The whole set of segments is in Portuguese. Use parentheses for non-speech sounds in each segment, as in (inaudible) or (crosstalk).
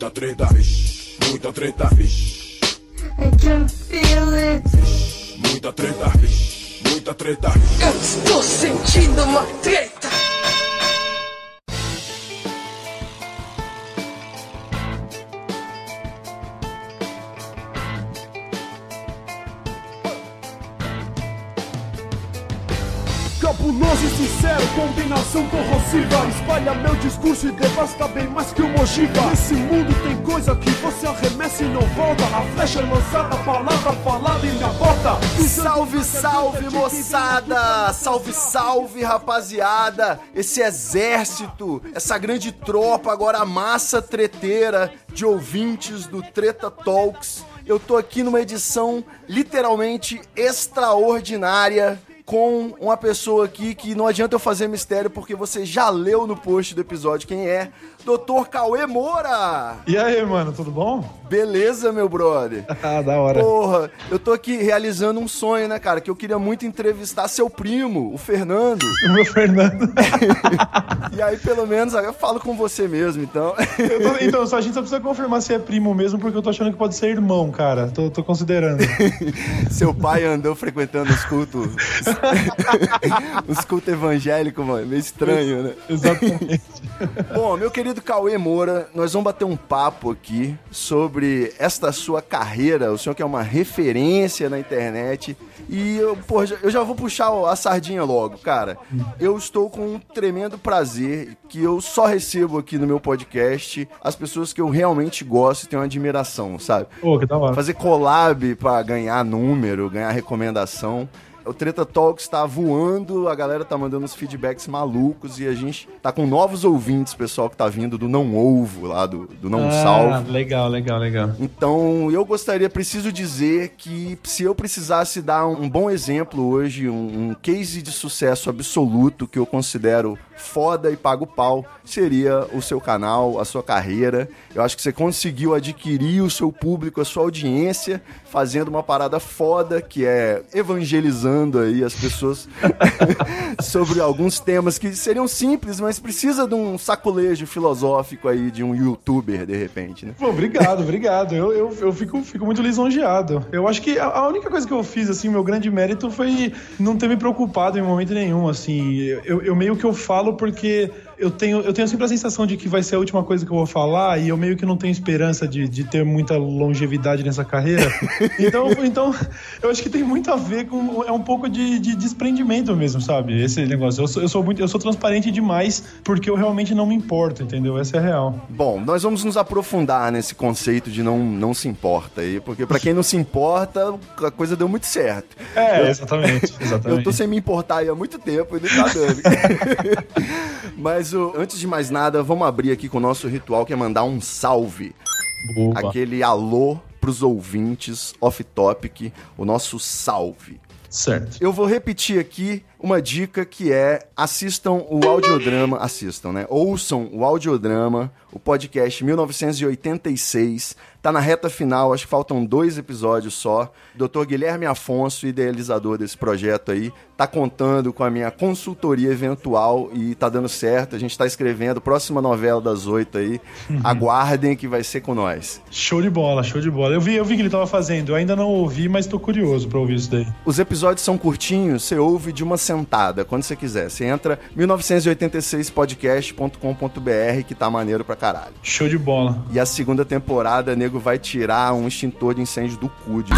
Muita treta, vixe, muita treta, vixe. I can feel it. Muita treta, vixe, muita treta. Eu estou sentindo uma treta. Cabuloso e sincero, combinação corrosiva Espalha meu discurso e devasta bem mais que uma ogiva Nesse mundo tem coisa que você arremessa e não volta A flecha lançada, a palavra falada e minha bota Salve, salve, moçada! Salve, salve, rapaziada! Esse exército, essa grande tropa, agora a massa treteira de ouvintes do Treta Talks. Eu tô aqui numa edição literalmente extraordinária com uma pessoa aqui que não adianta eu fazer mistério porque você já leu no post do episódio quem é. Doutor Cauê Moura! E aí, mano, tudo bom? Beleza, meu brother? (laughs) Ah, da hora. Porra, eu tô aqui realizando um sonho, né, cara? Que eu queria muito entrevistar seu primo, o Fernando. (laughs) O meu Fernando. (laughs) E aí, pelo menos, eu falo com você mesmo, então. Tô- então, só a gente só precisa confirmar se é primo mesmo, porque eu tô achando que pode ser irmão, cara. Tô, tô considerando. Seu pai andou frequentando os cultos. (laughs) os cultos evangélicos, mano. Meio estranho, né? (laughs) Exatamente. Bom, meu querido Cauê Moura, nós vamos bater um papo aqui sobre esta sua carreira. O senhor que é uma referência na internet. E eu, já- eu já vou puxar a sardinha logo, cara. Eu estou com um tremendo prazer que eu só recebo aqui no meu podcast as pessoas que eu realmente gosto e tenho admiração, sabe? Pô, que da hora. Fazer collab pra ganhar número, ganhar recomendação. O Treta Talks tá voando, a galera tá mandando uns feedbacks malucos e a gente tá com novos ouvintes, pessoal que tá vindo do Não Ovo, lá do, do Não Ah, Salvo. legal, legal, legal. Então, eu gostaria, preciso dizer que se eu precisasse dar um bom exemplo hoje, um, um case de sucesso absoluto que eu considero foda e pago pau, seria o seu canal, a sua carreira. Eu acho que você conseguiu adquirir o seu público, a sua audiência, fazendo uma parada foda que é evangelizando aí as pessoas (laughs) sobre alguns temas que seriam simples, mas precisa de um saculejo filosófico aí de um youtuber, de repente, né? Pô, obrigado, obrigado. Eu, eu, eu fico, fico muito lisonjeado. Eu acho que a, a única coisa que eu fiz, assim, meu grande mérito foi não ter me preocupado em momento nenhum, assim. Eu, eu meio que eu falo porque eu tenho, eu tenho sempre a sensação de que vai ser a última coisa que eu vou falar e eu meio que não tenho esperança de, de ter muita longevidade nessa carreira. (laughs) Então, então, eu acho que tem muito a ver com. É um pouco de, de desprendimento mesmo, sabe? Esse negócio. Eu sou, eu sou muito. Eu sou transparente demais porque eu realmente não me importo, entendeu? Essa é a real. Bom, nós vamos nos aprofundar nesse conceito de não, não se importa aí, porque pra quem não se importa, a coisa deu muito certo. É, exatamente. Eu exatamente. (laughs) tô sem me importar aí há muito tempo e não tá dando. (laughs) Mas o- antes de mais nada, vamos abrir aqui com o nosso ritual que é mandar um salve. Boa. Aquele alô pros ouvintes off-topic, o nosso salve. Certo. Eu vou repetir aqui uma dica que é assistam o audiodrama, assistam, né? Ouçam o audiodrama, o podcast 1986. Tá na reta final, acho que faltam dois episódios só. Dr. Guilherme Afonso, idealizador desse projeto aí, tá contando com a minha consultoria eventual e tá dando certo. A gente tá escrevendo próxima novela das oito aí. Aguardem que vai ser com nós. Show de bola, show de bola. Eu vi, eu vi que ele tava fazendo. Eu ainda não ouvi, mas tô curioso pra ouvir isso daí. Os episódios são curtinhos, você ouve de uma sentada, quando você quiser. Você entra 1986podcast.com.br que tá maneiro pra caralho. Show de bola. E a segunda temporada, nego vai tirar um extintor de incêndio do cu de.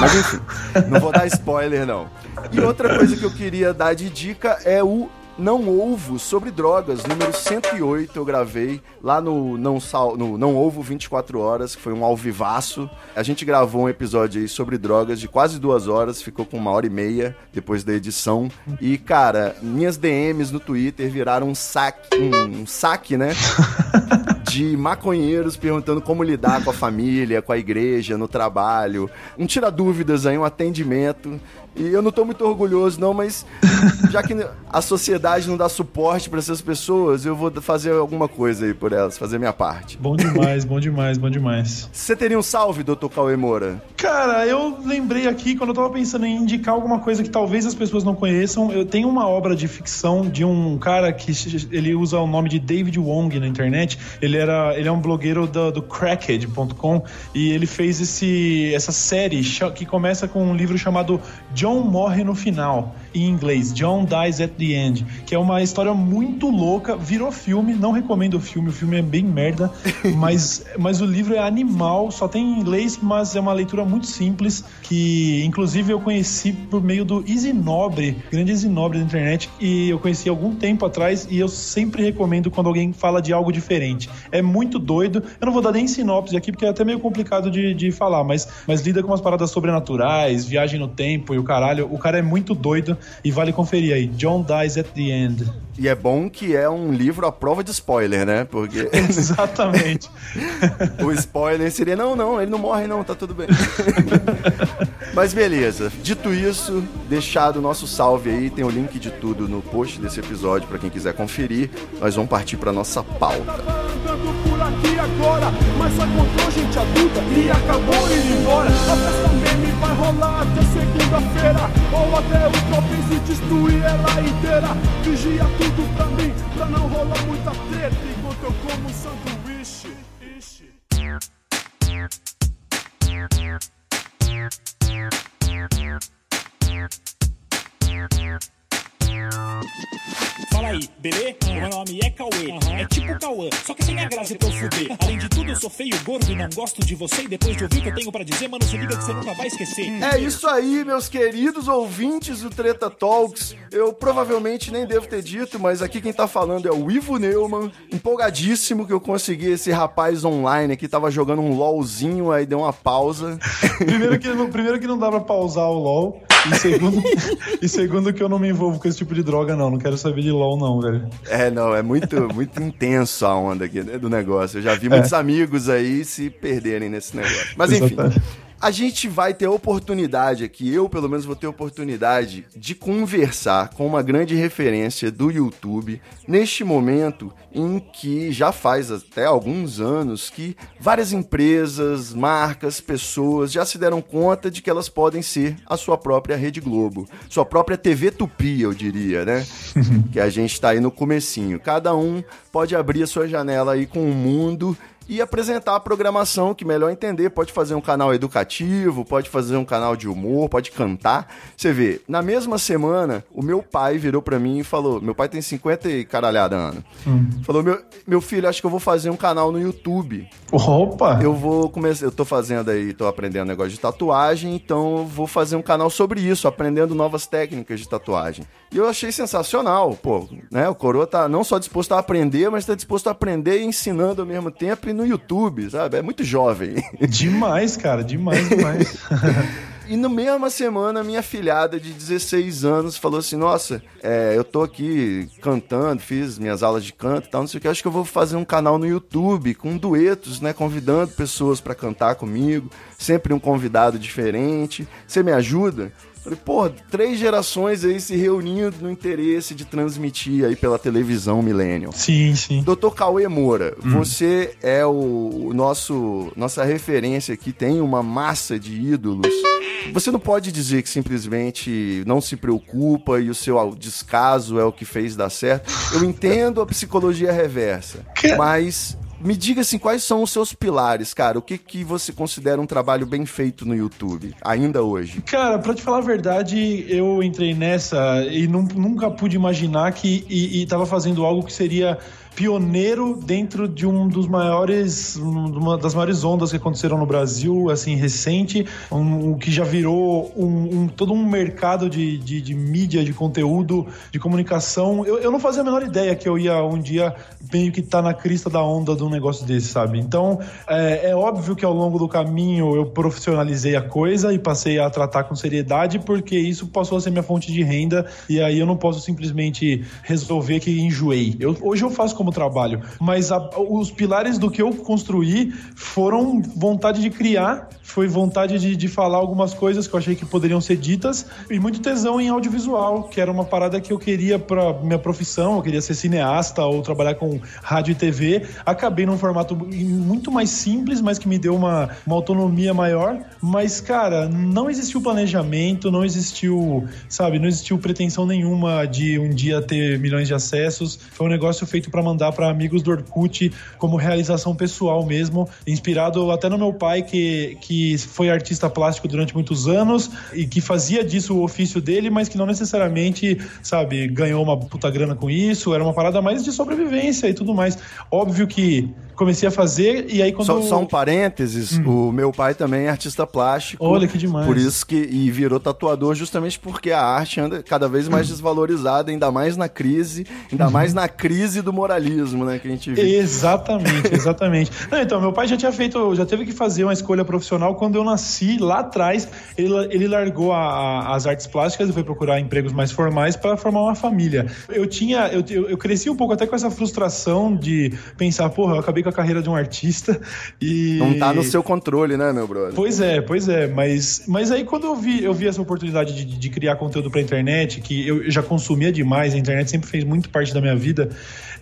Mas enfim, não vou dar spoiler não. E outra coisa que eu queria dar de dica é o Não Ovo sobre Drogas, número 108, eu gravei lá no Não, Sal, no não Ovo 24 Horas, que foi um alvivaço. A gente gravou um episódio aí sobre drogas de quase duas horas, ficou com uma hora e meia depois da edição. E, cara, minhas DMs no Twitter viraram um saque, um, um saque, né? (laughs) de maconheiros perguntando como lidar com a família, com a igreja, no trabalho. Um tira dúvidas aí, um atendimento. E eu não tô muito orgulhoso, não, mas (laughs) já que a sociedade não dá suporte para essas pessoas, eu vou fazer alguma coisa aí por elas, fazer minha parte. Bom demais, bom demais, bom demais. Você teria um salve, doutor Cauê Moura? Cara, eu lembrei aqui, quando eu tava pensando em indicar alguma coisa que talvez as pessoas não conheçam, eu tenho uma obra de ficção de um cara que ele usa o nome de David Wong na internet. Ele era era, ele é um blogueiro do, do cracked.com e ele fez esse, essa série que começa com um livro chamado John Morre no Final, em inglês, John Dies at the End, que é uma história muito louca, virou filme, não recomendo o filme, o filme é bem merda, (laughs) mas, mas o livro é animal, só tem em inglês, mas é uma leitura muito simples, que inclusive eu conheci por meio do Easy Nobre, grande Easy Nobre da internet, e eu conheci algum tempo atrás e eu sempre recomendo quando alguém fala de algo diferente. É muito doido, eu não vou dar nem sinopse aqui porque é até meio complicado de, de falar, mas, mas lida com umas paradas sobrenaturais, viagem no tempo e o caralho. O cara é muito doido e vale conferir aí. John Dies at the End. E é bom que é um livro à prova de spoiler, né? Porque. (laughs) (laughs) Exatamente. o spoiler seria: não, não, ele não morre, não, tá tudo bem. (laughs) Mas beleza. Dito isso, deixado o nosso salve aí, tem o link de tudo no post desse episódio para quem quiser conferir. Nós vamos partir para nossa pauta. mas só encontrou gente adulta acabou indo embora. A festa meme vai rolar até segunda-feira, ou até o se destruir ela inteira. Vigia tudo pra mim, pra não rolar muita treta, enquanto eu como um sanduíche. Ixi. Fala aí, belê? Meu nome é Cauê. É tipo Cauã, só que sem a graça pra eu fuder. Além de tudo, eu sou feio, gordo e não gosto de você. E depois de ouvir o que eu tenho pra dizer, mano, se liga que você nunca vai esquecer. É isso aí, meus queridos ouvintes do Treta Talks. Eu provavelmente nem devo ter dito, mas aqui quem tá falando é o Ivo Neumann. Empolgadíssimo que eu consegui esse rapaz online aqui, tava jogando um LOLzinho, aí deu uma pausa. (laughs) Primeiro que, não- primeiro que não dá pra pausar o LOL. E segundo, (laughs) e segundo que eu não me envolvo com esse tipo de droga, não. Não quero saber de LOL, não, velho. É, não, é muito, muito intenso a onda aqui né, do negócio. Eu já vi muitos amigos aí se perderem nesse negócio. Mas enfim. Exatamente. A gente vai ter oportunidade aqui, eu pelo menos vou ter oportunidade de conversar com uma grande referência do YouTube neste momento em que já faz até alguns anos que várias empresas, marcas, pessoas já se deram conta de que elas podem ser a sua própria Rede Globo, sua própria TV Tupi, eu diria, né? (laughs) que a gente tá aí no comecinho. Cada um pode abrir a sua janela aí com o mundo e apresentar a programação que melhor entender. Pode fazer um canal educativo, pode fazer um canal de humor, pode cantar. Você vê, na mesma semana, o meu pai virou pra mim e falou: Meu pai tem 50 e caralhada ano. Falou: meu, meu filho, acho que eu vou fazer um canal no YouTube. Opa! Eu vou começar, eu tô fazendo aí, tô aprendendo negócio de tatuagem, então eu vou fazer um canal sobre isso, aprendendo novas técnicas de tatuagem. E eu achei sensacional, pô, né? O Coroa tá não só disposto a aprender, mas tá disposto a aprender e ensinando ao mesmo tempo e no YouTube, sabe? É muito jovem. Demais, cara. Demais, demais. (laughs) E no mesma semana, minha filhada de 16 anos falou assim: Nossa, é, eu tô aqui cantando, fiz minhas aulas de canto e tal, não sei o que. Acho que eu vou fazer um canal no YouTube com duetos, né? Convidando pessoas pra cantar comigo, sempre um convidado diferente. Você me ajuda? Falei, pô, três gerações aí se reunindo no interesse de transmitir aí pela televisão Millennium. sim, sim. Doutor Cauê Moura, você é o, nosso nossa referência aqui, tem uma massa de ídolos. Você não pode dizer que simplesmente não se preocupa e o seu descaso é o que fez dar certo. Eu entendo a psicologia reversa, mas me diga assim, quais são os seus pilares, cara? O que, que você considera um trabalho bem feito no YouTube, ainda hoje? Cara, pra te falar a verdade, eu entrei nessa e nun- nunca pude imaginar que e, e tava fazendo algo que seria pioneiro dentro de um dos maiores, um- uma das maiores ondas que aconteceram no Brasil, assim, recente, um, que já virou um, um- todo um mercado de, de, de mídia, de conteúdo, de comunicação. Eu, eu não fazia a menor ideia que eu ia um dia meio que estar na crista da onda de um negócio desse, sabe? Então, é, é óbvio que ao longo do caminho eu profissionalizei a coisa e passei a tratar com seriedade, porque isso passou a ser minha fonte de renda e aí eu não posso simplesmente resolver que enjoei. Eu, hoje eu faço como trabalho, mas a- os pilares do que eu construí foram vontade de criar, foi vontade de, de falar algumas coisas que eu achei que poderiam ser ditas e muito tesão em audiovisual, que era uma parada que eu queria para minha profissão, eu queria ser cineasta ou trabalhar com rádio e TV. Acabei num formato muito mais simples, mas que me deu uma, uma autonomia maior. Mas, cara, não existiu planejamento, não existiu, sabe, não existiu pretensão nenhuma de um dia ter milhões de acessos. Foi um negócio feito para manter mandar para amigos do Orkut como realização pessoal mesmo, inspirado até no meu pai, que, que foi artista plástico durante muitos anos e que fazia disso o ofício dele, mas que não necessariamente, sabe, ganhou uma puta grana com isso, era uma parada mais de sobrevivência e tudo mais. Óbvio que comecei a fazer e aí quando... Só, só um parênteses, o meu pai também é artista plástico. Olha que demais. Por isso que... E virou tatuador justamente porque a arte anda cada vez mais (clears throat) desvalorizada, ainda mais na crise, ainda mais na crise do moralismo, né, que a gente vive. Exatamente, exatamente. (laughs) Não, então, meu pai já tinha feito, já teve que fazer uma escolha profissional quando eu nasci, lá atrás, ele, ele largou a- a- as artes plásticas e foi procurar empregos mais formais para formar uma família. Eu tinha, eu, eu, eu cresci um pouco até com essa frustração de pensar, porra, eu acabei com a carreira de um artista (laughs) e... Não tá no seu controle, né, meu brother? Pois é, pois é, mas, mas aí quando eu vi, eu vi essa oportunidade de, de criar conteúdo pra internet, que eu já consumia demais, a internet sempre fez muito parte da minha vida,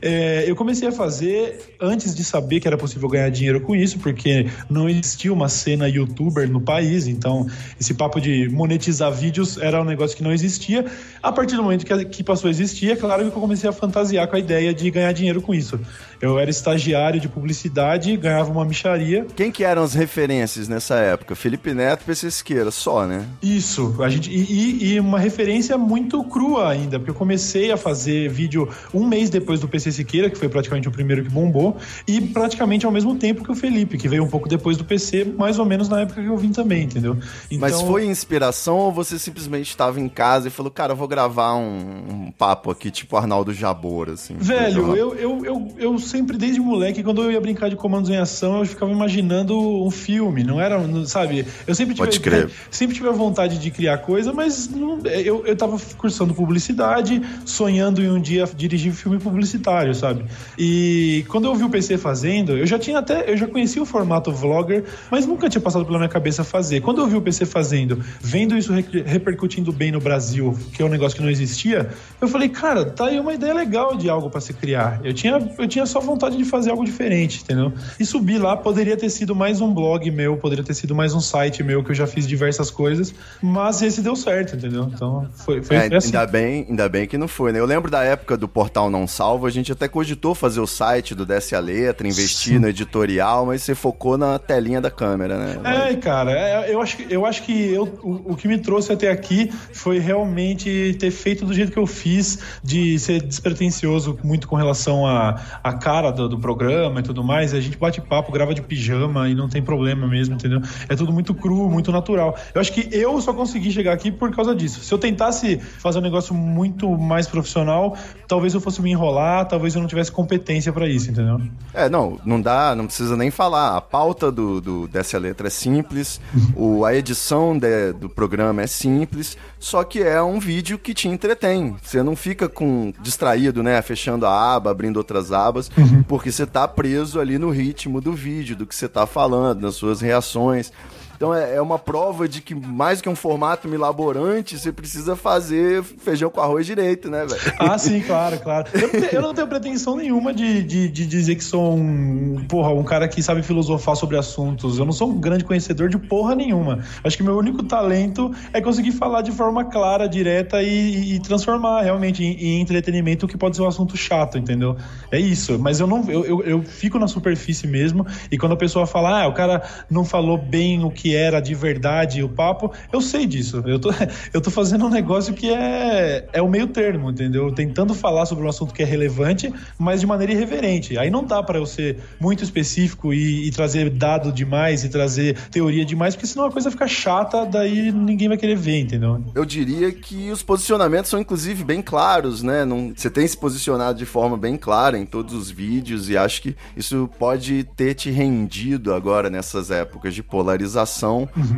é, eu comecei a fazer antes de saber que era possível ganhar dinheiro com isso, porque não existia uma cena youtuber no país, então esse papo de monetizar vídeos era um negócio que não existia. A partir do momento que, que passou a existir, é claro que eu comecei a fantasiar com a ideia de ganhar dinheiro com isso. Eu era estagiário de publicidade, ganhava uma micharia, Quem que eram as referências nessa época? Felipe Neto e PC Siqueira, só, né? Isso, a gente e, e- e uma referência muito crua ainda, porque eu comecei a fazer vídeo um mês depois do PC Siqueira, que foi praticamente o primeiro que bombou, e praticamente ao mesmo tempo que o Felipe, que veio um pouco depois do PC, mais ou menos na época que eu vim também, entendeu? Mas Então- foi inspiração ou você simplesmente estava em casa e falou, cara, eu vou gravar um, um papo aqui, tipo Arnaldo Jabor, assim. Velho, eu, eu, eu, eu sempre, desde moleque, quando eu ia brincar de comandos em ação, eu ficava imaginando um filme, não era, não- sabe? Eu sempre tive, Pode crer. sempre tive a vontade de criar coisa, mas não- eu, eu tava cursando publicidade, sonhando em um dia dirigir filme publicitário, sabe? E quando eu vi o PC fazendo, eu já tinha até, eu já conhecia o formato vlogger, mas nunca tinha passado pela minha cabeça fazer. Quando eu vi o PC fazendo, vendo isso re- repercutindo bem no Brasil, que é um negócio que não existia, eu falei, cara, tá aí uma ideia legal de algo pra se criar. Eu tinha, eu tinha só vontade de fazer algo diferente, entendeu? E subir lá poderia ter sido mais um blog meu, poderia ter sido mais um site meu, que eu já fiz diversas coisas, mas esse deu certo, entendeu? Então foi, foi, É, assim. ainda, bem, ainda bem que não foi, né? Eu lembro da época do Portal Não Salvo, a gente até cogitou fazer o site do Desce a Letra, investir Sim. no editorial, mas você focou na telinha da câmera, né? É, cara, é, eu acho que, eu acho que eu, o, o que me trouxe até aqui foi realmente ter feito do jeito que eu fiz, de ser despretensioso muito com relação à a, cara do, do programa e tudo mais. A gente bate papo, grava de pijama e não tem problema mesmo, entendeu? É tudo muito cru, muito natural. Eu acho que eu só consegui chegar aqui por causa disso. Se eu tentasse fazer um negócio muito mais profissional, talvez eu fosse me enrolar, talvez eu não tivesse competência pra isso, entendeu? É, não, não dá, não precisa nem falar. A pauta do, do Desce a Letra é simples, o, a edição de- do programa é simples, só que é um vídeo que te entretém. Você não fica com distraído, né? Fechando a aba, abrindo outras abas, porque você tá preso ali no ritmo do vídeo, do que você tá falando, nas suas reações. Então é, é uma prova de que mais que um formato milaborante, você precisa fazer feijão com arroz direito, né, velho? Ah, sim, claro, claro. Eu eu não tenho pretensão nenhuma de, de, de dizer que sou um, porra, um cara que sabe filosofar sobre assuntos. Eu não sou um grande conhecedor de porra nenhuma. Acho que meu único talento é conseguir falar de forma clara, direta e, e transformar realmente em, em entretenimento o que pode ser um assunto chato, entendeu? É isso. Mas eu não eu, eu, eu fico na superfície mesmo. E quando a pessoa fala, ah, o cara não falou bem o que era de verdade o papo, eu sei disso. Eu tô, (laughs) eu tô fazendo um negócio que é, é o meio termo, entendeu? Tentando falar sobre um assunto que é relevante, mas de maneira irreverente. Aí não dá pra eu ser muito específico e, e trazer dado demais e trazer teoria demais, porque senão a coisa fica chata, daí ninguém vai querer ver, entendeu? Eu diria que os posicionamentos são inclusive bem claros, né? Não, você tem se posicionado de forma bem clara em todos os vídeos e acho que isso pode ter te rendido agora nessas épocas de polarização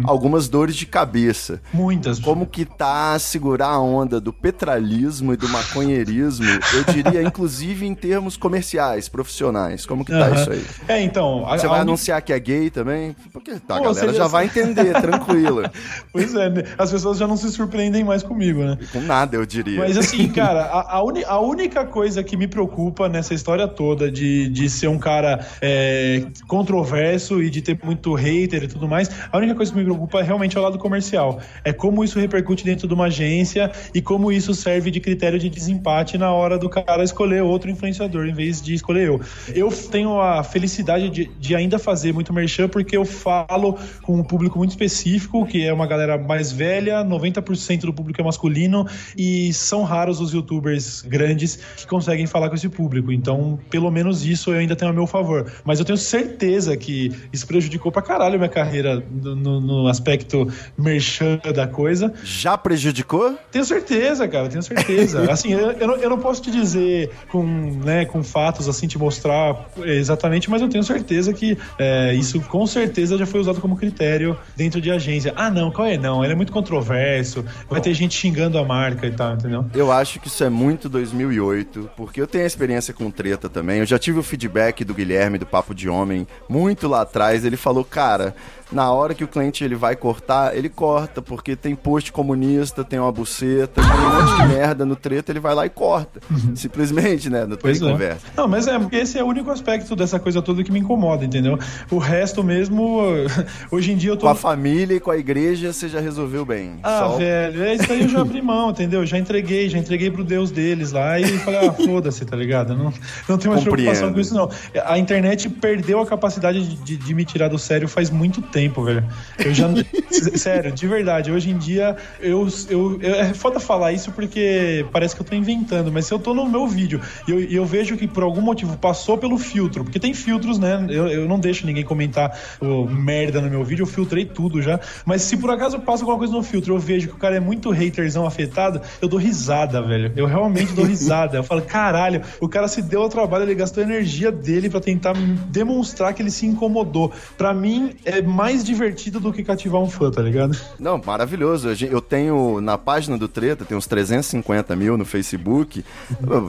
algumas dores de cabeça. Muitas. Como que tá segurar a onda do petralismo e do maconheirismo, eu diria (laughs) inclusive em termos comerciais, profissionais. Como que tá Aham. isso aí? É, então. a- Você a vai uni- anunciar que é gay também? Porque tá, a Pô, galera seria- já vai (laughs) entender, tranquila. Pois é, né? as pessoas já não se surpreendem mais comigo, né? Com nada, eu diria. Mas assim, (laughs) cara, a, a, uni- a única coisa que me preocupa nessa história toda de, de ser um cara é, controverso e de ter muito hater e tudo mais, A única coisa que me preocupa é realmente o lado comercial. É como isso repercute dentro de uma agência e como isso serve de critério de desempate na hora do cara escolher outro influenciador em vez de escolher eu. Eu tenho a felicidade de, de ainda fazer muito merchan porque eu falo com um público muito específico, que é uma galera mais velha, 90% do público é masculino e são raros os youtubers grandes que conseguem falar com esse público. Então, pelo menos isso eu ainda tenho a meu favor. Mas eu tenho certeza que isso prejudicou pra caralho minha carreira no, no aspecto merchan da coisa. Já prejudicou? Tenho certeza, cara, tenho certeza. (laughs) assim, eu, eu, não, eu não posso te dizer com, né, com fatos, assim, te mostrar exatamente, mas eu tenho certeza que é, isso com certeza já foi usado como critério dentro de agência. Ah, não, qual é? Não, ele é muito controverso, vai ter gente xingando a marca e tal, entendeu? Eu acho que isso é muito 2008, porque eu tenho experiência com treta também. Eu já tive o feedback do Guilherme do Papo de Homem muito lá atrás. Ele falou, cara, na hora que o cliente ele vai cortar, ele corta, porque tem post comunista, tem uma buceta, tem um monte de merda no treta, ele vai lá e corta. Simplesmente, né? Não tem Pois é. conversa. Não, mas é, porque esse é o único aspecto dessa coisa toda que me incomoda, entendeu? O resto mesmo, (laughs) hoje em dia eu tô. Com a família e com a igreja, você já resolveu bem. Ah, Só- velho, é isso aí eu já abri mão, entendeu? Já entreguei, já entreguei pro Deus deles lá e falei, ah, foda-se, tá ligado? Não, não tenho mais preocupação Compreendo. com isso, não. A internet perdeu a capacidade de, de- de me tirar do sério faz muito tempo, velho. Eu já. (laughs) sério, de verdade, hoje em dia eu, eu, eu- É foda falar isso porque parece que eu tô inventando, mas se eu tô no meu vídeo e eu, eu vejo que por algum motivo passou pelo filtro, porque tem filtros, né? Eu, eu não deixo ninguém comentar ô, merda no meu vídeo, eu filtrei tudo já. Mas se por acaso passa alguma coisa no filtro, eu vejo que o cara é muito haterzão afetado, eu dou risada, velho. Eu realmente dou risada. Eu falo, caralho, o cara se deu ao trabalho, ele gastou a energia dele pra tentar demonstrar que ele se incomodou. Pra mim, é mais divertido do que cativar um fã, tá ligado? Não, maravilhoso. Eu tenho na página do Treta, tem uns 350 mil no Facebook.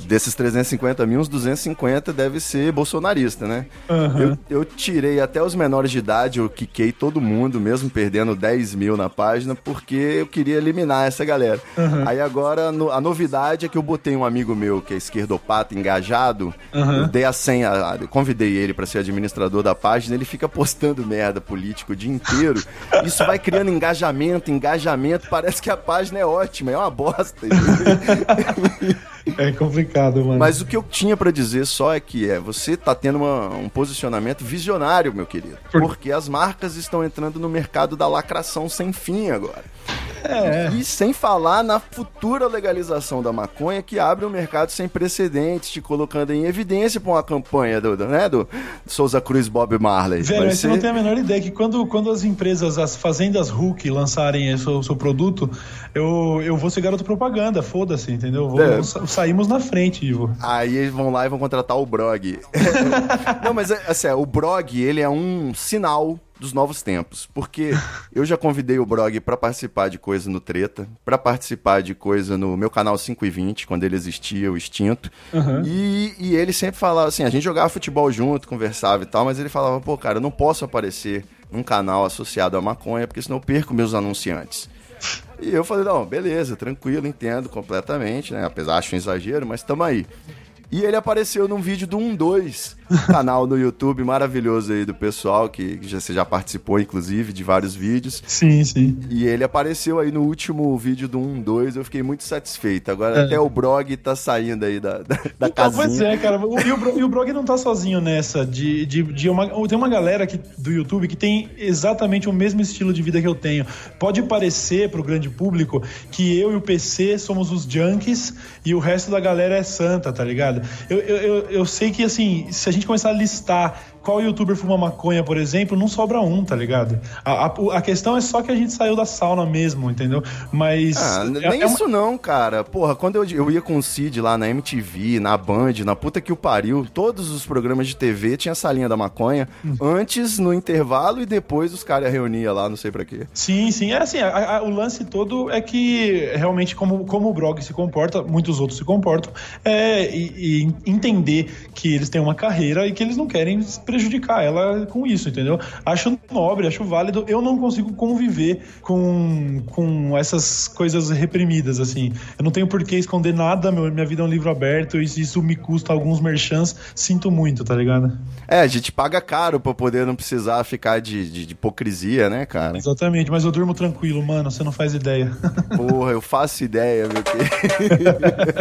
Desses 350 mil, uns 250 deve ser bolsonarista, né? Eu, eu tirei até os menores de idade, eu quiquei todo mundo, mesmo perdendo 10 mil na página, porque eu queria eliminar essa galera. Aí agora a novidade é que eu botei um amigo meu que é esquerdopata, engajado, eu dei a senha, convidei ele pra ser administrador da página, ele fica postando merda político o dia inteiro. Isso vai criando engajamento, engajamento, parece que a página é ótima, é uma bosta. (laughs) É complicado, mano. Mas o que eu tinha pra dizer só é que é, você tá tendo uma- um posicionamento visionário, meu querido. Por- Porque as marcas estão entrando no mercado da lacração sem fim agora. É. E sem falar na futura legalização da maconha que abre um mercado sem precedentes, te colocando em evidência pra uma campanha do, do, né, do Souza Cruz Bob Marley. Velho, Vai mas você não ser- tem a menor ideia que quando, quando as empresas, as fazendas Hulk lançarem o seu, seu produto, eu, eu vou ser garoto propaganda, foda-se, entendeu? Vou- É. sa- saímos na frente, Ivo. Aí eles vão lá e vão contratar o Brog. (laughs) Não, mas é, assim, é, o Brog, ele é um sinal dos novos tempos, porque (laughs) eu já convidei o Brog pra participar de coisa no Treta, pra participar de coisa no meu canal 5 e 20, quando ele existia, o extinto. E, e ele sempre falava assim, a gente jogava futebol junto, conversava e tal, mas ele falava, pô, cara, eu não posso aparecer num canal associado à maconha, porque senão eu perco meus anunciantes. E eu falei, não, beleza, tranquilo, entendo completamente, né? Apesar acho um exagero, mas tamo aí. E ele apareceu num vídeo do 12, canal no YouTube maravilhoso aí do pessoal, que que já, você já participou, inclusive, de vários vídeos. Sim, sim. E ele apareceu aí no último vídeo do 12, eu fiquei muito satisfeito. Agora É. até o Brog tá saindo aí da, da, da Então, pois casinha. é, cara. O- E o, Bro- e o Brog não tá sozinho nessa. De, de, de uma, tem uma galera aqui do YouTube que tem exatamente o mesmo estilo de vida que eu tenho. Pode parecer pro grande público que eu e o PC somos os junkies e o resto da galera é santa, tá ligado? Eu, eu, eu, eu sei que, assim, se a gente começar a listar qual youtuber fuma maconha, por exemplo, não sobra um, tá ligado? A, a, a questão é só que a gente saiu da sauna mesmo, entendeu? Mas. Ah, é- nem é uma- isso não, cara. Porra, quando eu, eu ia com o Cid lá na MTV, na Band, na puta que o pariu, todos os programas de TV tinha essa linha da maconha. Hum. Antes, no intervalo, e depois os caras reuniam lá, não sei pra quê. Sim, sim. É assim, a- o lance todo é que realmente como, como o Brog se comporta, muitos outros se comportam, é e, e entender que eles têm uma carreira e que eles não querem prejudicar prejudicar ela com isso, entendeu? Acho nobre, acho válido. Eu não consigo conviver com, com essas coisas reprimidas, assim. Eu não tenho por que esconder nada, meu, minha vida é um livro aberto e se isso me custa alguns merchants, sinto muito, tá ligado? É, a gente paga caro pra poder não precisar ficar de, de, de hipocrisia, né, cara? Exatamente, mas eu durmo tranquilo, mano, você não faz ideia. (laughs) Porra, eu faço ideia, meu querido.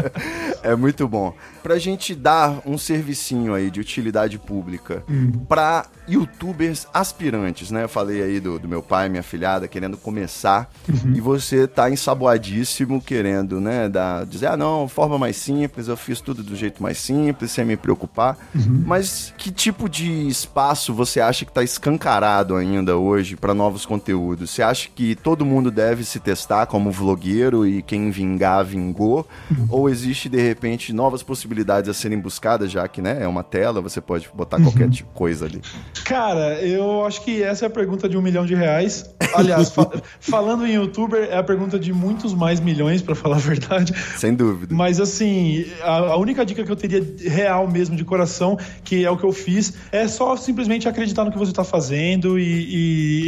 (laughs) é muito bom. Pra gente dar um servicinho aí de utilidade pública Hum. Pra youtubers aspirantes, né? Eu falei aí do, do meu pai, minha filhada, querendo começar, Uhum. e você tá ensaboadíssimo querendo, né, dar, dizer, ah, não, forma mais simples, eu fiz tudo do jeito mais simples, sem me preocupar. Uhum. Mas que tipo de espaço você acha que tá escancarado ainda hoje pra novos conteúdos? Você acha que todo mundo deve se testar como vlogueiro e quem vingar, vingou? Uhum. Ou existe, de repente, novas possibilidades a serem buscadas, já que, né, é uma tela, você pode botar qualquer tipo coisa ali. Cara, eu acho que essa é a pergunta de um milhão de reais. Aliás, fa- (laughs) falando em youtuber, é a pergunta de muitos mais milhões, pra falar a verdade. Sem dúvida. Mas assim, a, a única dica que eu teria real mesmo, de coração, que é o que eu fiz, é só simplesmente acreditar no que você tá fazendo e,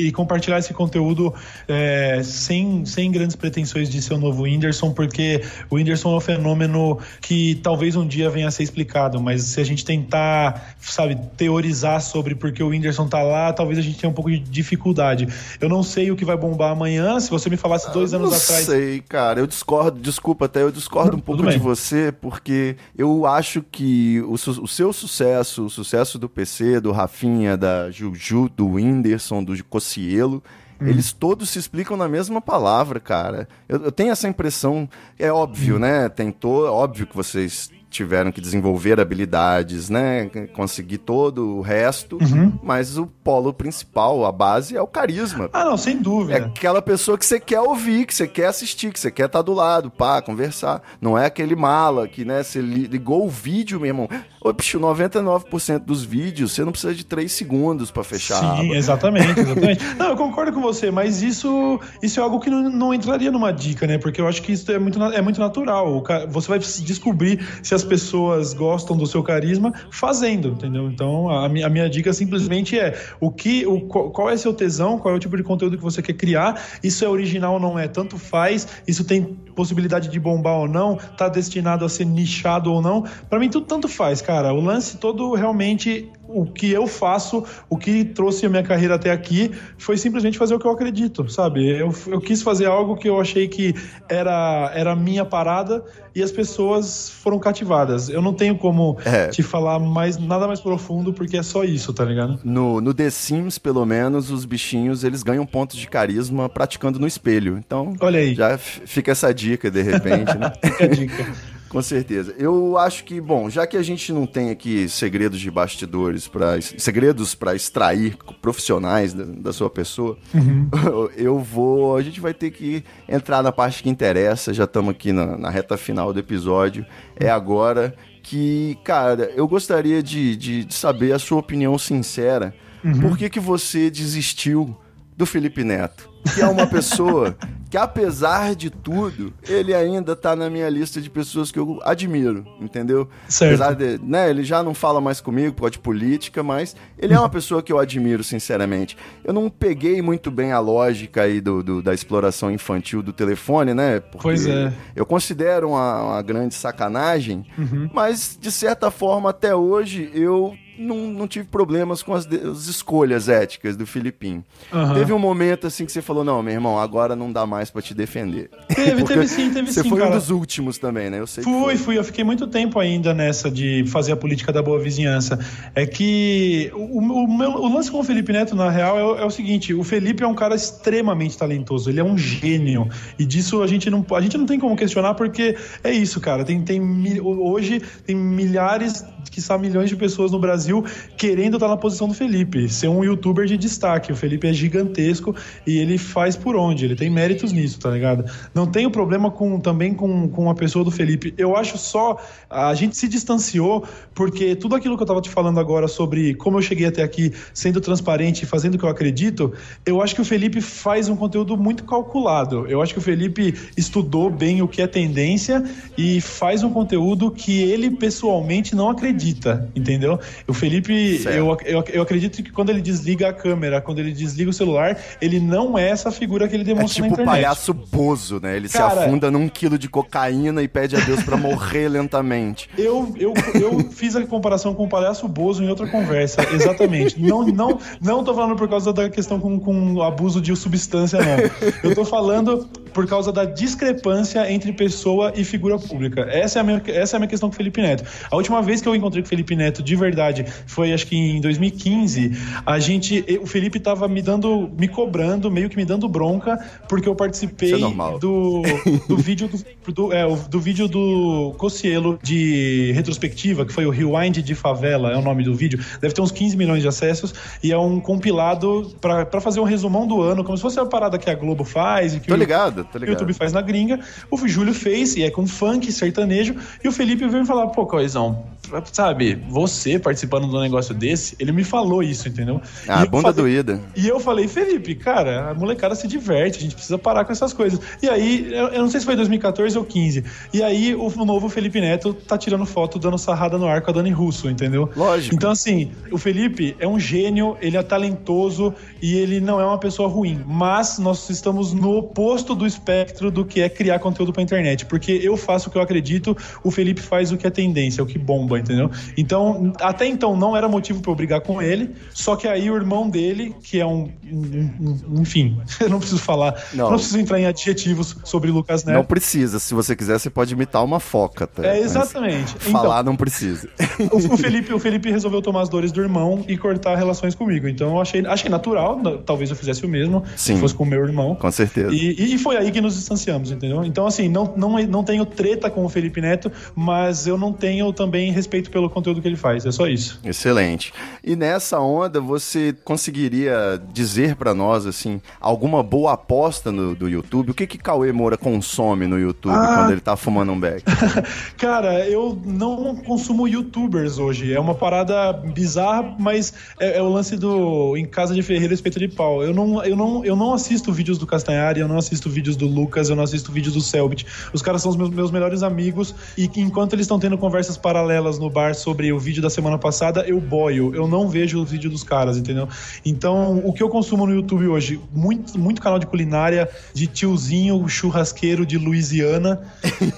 e- e compartilhar esse conteúdo é, sem, sem grandes pretensões de ser o novo Whindersson, porque o Whindersson é um fenômeno que talvez um dia venha a ser explicado, mas se a gente tentar, sabe, teorizar sobre por que o Whindersson tá lá, talvez a gente tenha um pouco de dificuldade. Eu não sei o que vai bombar amanhã, se você me falasse dois anos não atrás. sei, cara. Eu discordo, desculpa até, eu discordo um pouco de você, porque eu acho que o, o seu sucesso, o sucesso do PC, do Rafinha, da Juju, do Whindersson, do Cocielo, Hum. eles todos se explicam na mesma palavra, cara. Eu, eu tenho essa impressão, é óbvio, Hum. né? Tentou, é óbvio que vocês tiveram que desenvolver habilidades, né? Conseguir todo o resto, Uhum. mas o polo principal, a base é o carisma. Ah, não, sem É dúvida. aquela pessoa que você quer ouvir, que você quer assistir, que você quer estar do lado, pá, conversar. Não é aquele mala que, né, você li- ligou o vídeo, meu irmão. Ô, bicho, 99% dos vídeos você não precisa de 3 segundos pra fechar Sim, exatamente, (laughs) exatamente. não, eu concordo com você, mas isso, isso é algo que não, não entraria numa dica, né? Porque eu acho que isso é muito, é muito natural. Você vai descobrir se as pessoas gostam do seu carisma fazendo, entendeu? Então, a, a minha dica simplesmente é o que, o, qual é seu tesão, qual é o tipo de conteúdo que você quer criar. Isso é original ou não é? Tanto faz. Isso tem possibilidade de bombar ou não? Tá destinado a ser nichado ou não? Pra mim, tudo tanto faz, cara. O lance todo realmente o que eu faço, o que trouxe a minha carreira até aqui, foi simplesmente fazer o que eu acredito, sabe? Eu, eu quis fazer algo que eu achei que era, era a minha parada e as pessoas foram cativadas. Eu não tenho como É. te falar mais, nada mais profundo, porque é só isso, tá ligado? No, no The Sims, pelo menos, os bichinhos, eles ganham pontos de carisma praticando no espelho. Então, Olha aí. já fica essa dica, de repente, né? (laughs) Fica a dica. Com certeza. Eu acho que, bom, já que a gente não tem aqui segredos de bastidores para segredos para extrair profissionais da, da sua pessoa, (laughs) eu vou, a gente vai ter que entrar na parte que interessa. Já estamos aqui na, na reta final do episódio. É agora que, cara, eu gostaria de, de, de saber a sua opinião sincera. Por que que você desistiu do Felipe Neto? Que é uma pessoa que, apesar de tudo, ele ainda tá na minha lista de pessoas que eu admiro, entendeu? Certo. Apesar de, né, ele já não fala mais comigo por causa de política, mas ele é uma pessoa que eu admiro, sinceramente. Eu não peguei muito bem a lógica aí do, do- da exploração infantil do telefone, né? Porque Pois é. Eu considero uma, uma grande sacanagem, Uhum. mas, de certa forma, até hoje, eu não, não tive problemas com as, as escolhas éticas do Filipinho. Aham. Teve um momento assim que você falou: não, meu irmão, agora não dá mais pra te defender. Teve, teve sim, teve Você sim, foi um cara. dos últimos também, né? Eu sei que Fui, foi. fui. Eu fiquei muito tempo ainda nessa de fazer a política da boa vizinhança. É que o, o meu- o lance com o Felipe Neto, na real, é, o- é o seguinte: o Felipe é um cara extremamente talentoso, ele é um gênio. E disso a gente não, a gente não tem como questionar, porque é isso, cara. Tem, tem, hoje tem milhares, quiçá milhões de pessoas no Brasil querendo estar na posição do Felipe, ser um youtuber de destaque. O Felipe é gigantesco e ele faz por onde, ele tem méritos nisso, tá ligado? Não tenho problema com, também com, com a pessoa do Felipe. Eu acho só. A gente se distanciou porque tudo aquilo que eu tava te falando agora sobre como eu cheguei até aqui sendo transparente e fazendo o que eu acredito, eu acho que o Felipe faz um conteúdo muito calculado. Eu acho que o Felipe estudou bem o que é tendência e faz um conteúdo que ele pessoalmente não acredita acredita, entendeu? O Felipe, eu, eu, eu acredito que quando ele desliga a câmera, quando ele desliga o celular, ele não é essa figura que ele É demonstra tipo na o internet. palhaço Bozo, né? Ele se Cara- afunda num quilo de cocaína e pede a Deus pra morrer (laughs) lentamente. Eu, eu, eu fiz a comparação com o palhaço Bozo em outra conversa, exatamente. Não, não, não tô falando por causa da questão com, com abuso de substância, não. Eu tô falando por causa da discrepância entre pessoa e figura pública. Essa é a minha, essa é a minha questão com o Felipe Neto. A última vez que eu encontrei com o Felipe Neto de verdade foi acho que em 2015. A gente, o Felipe tava me dando, me cobrando, meio que me dando bronca, porque eu participei é do, do (laughs) vídeo do, do, é, do vídeo do Cocielo de retrospectiva, que foi o Rewind de Favela, é o nome do vídeo. Deve ter uns 15 milhões de acessos e é um compilado pra fazer um resumão do ano, como se fosse a parada que a Globo faz e que Tô ligado, tô o ligado. YouTube faz na gringa. O Júlio fez, e é com funk sertanejo. E o Felipe veio me falar, pô, Coisão, sabe, você participando de um negócio desse, ele me falou isso, entendeu? Ah, E bunda falei- doída. e eu falei, Felipe, cara, a molecada se diverte, a gente precisa parar com essas coisas. E aí, eu, eu não sei se foi 2014 ou 15. E aí, o, o novo Felipe Neto tá tirando foto dando sarrada no ar com a Dani Russo, entendeu? Lógico. Então, assim, o Felipe é um gênio, ele é talentoso e ele não é uma pessoa ruim. Mas nós estamos no oposto do espectro do que é criar conteúdo pra internet. Porque eu faço o que eu acredito, o Felipe faz o que é tendência, o que bomba, entendeu? Então, até então não era motivo pra eu brigar com ele. Só que aí o irmão dele, que é um. um- um- enfim, (laughs) eu não preciso falar. Não. Não, preciso entrar em adjetivos sobre Lucas Neto. Não precisa, se você quiser, você pode imitar uma foca, tá? É, Mas exatamente. Então, Falar não precisa. o, Felipe, o Felipe resolveu tomar as dores do irmão e cortar relações comigo. Então eu achei, achei natural, talvez eu fizesse o mesmo Sim. se fosse com o meu irmão. Com certeza. E, e foi aí que nos distanciamos, entendeu? Então, assim, não, não, não tenho treta com o Felipe Neto, mas eu não tenho também respeito pelo conteúdo que ele faz. É só isso. Excelente. E nessa onda, você conseguiria dizer pra nós, assim, alguma boa aposta no, do YouTube? O que que Cauê Moura consome no YouTube Ah. quando ele tá fumando um beck? (laughs) Cara, eu não consumo youtubers hoje. É uma parada bizarra, mas é, é o lance do em casa de Ferreira espeto de pau. Eu não, eu, não, eu não assisto vídeos do Castanhari, eu não assisto vídeos do Lucas, eu não assisto vídeos do Selbit. Os caras são os meus, meus melhores amigos e enquanto eles estão tendo conversas paralelas no bar sobre o vídeo da semana passada, eu boio. Eu não vejo o vídeo dos caras, entendeu? Então, o que eu consumo no YouTube hoje? Muito, muito canal de culinária, de tiozinho churrasqueiro de Louisiana.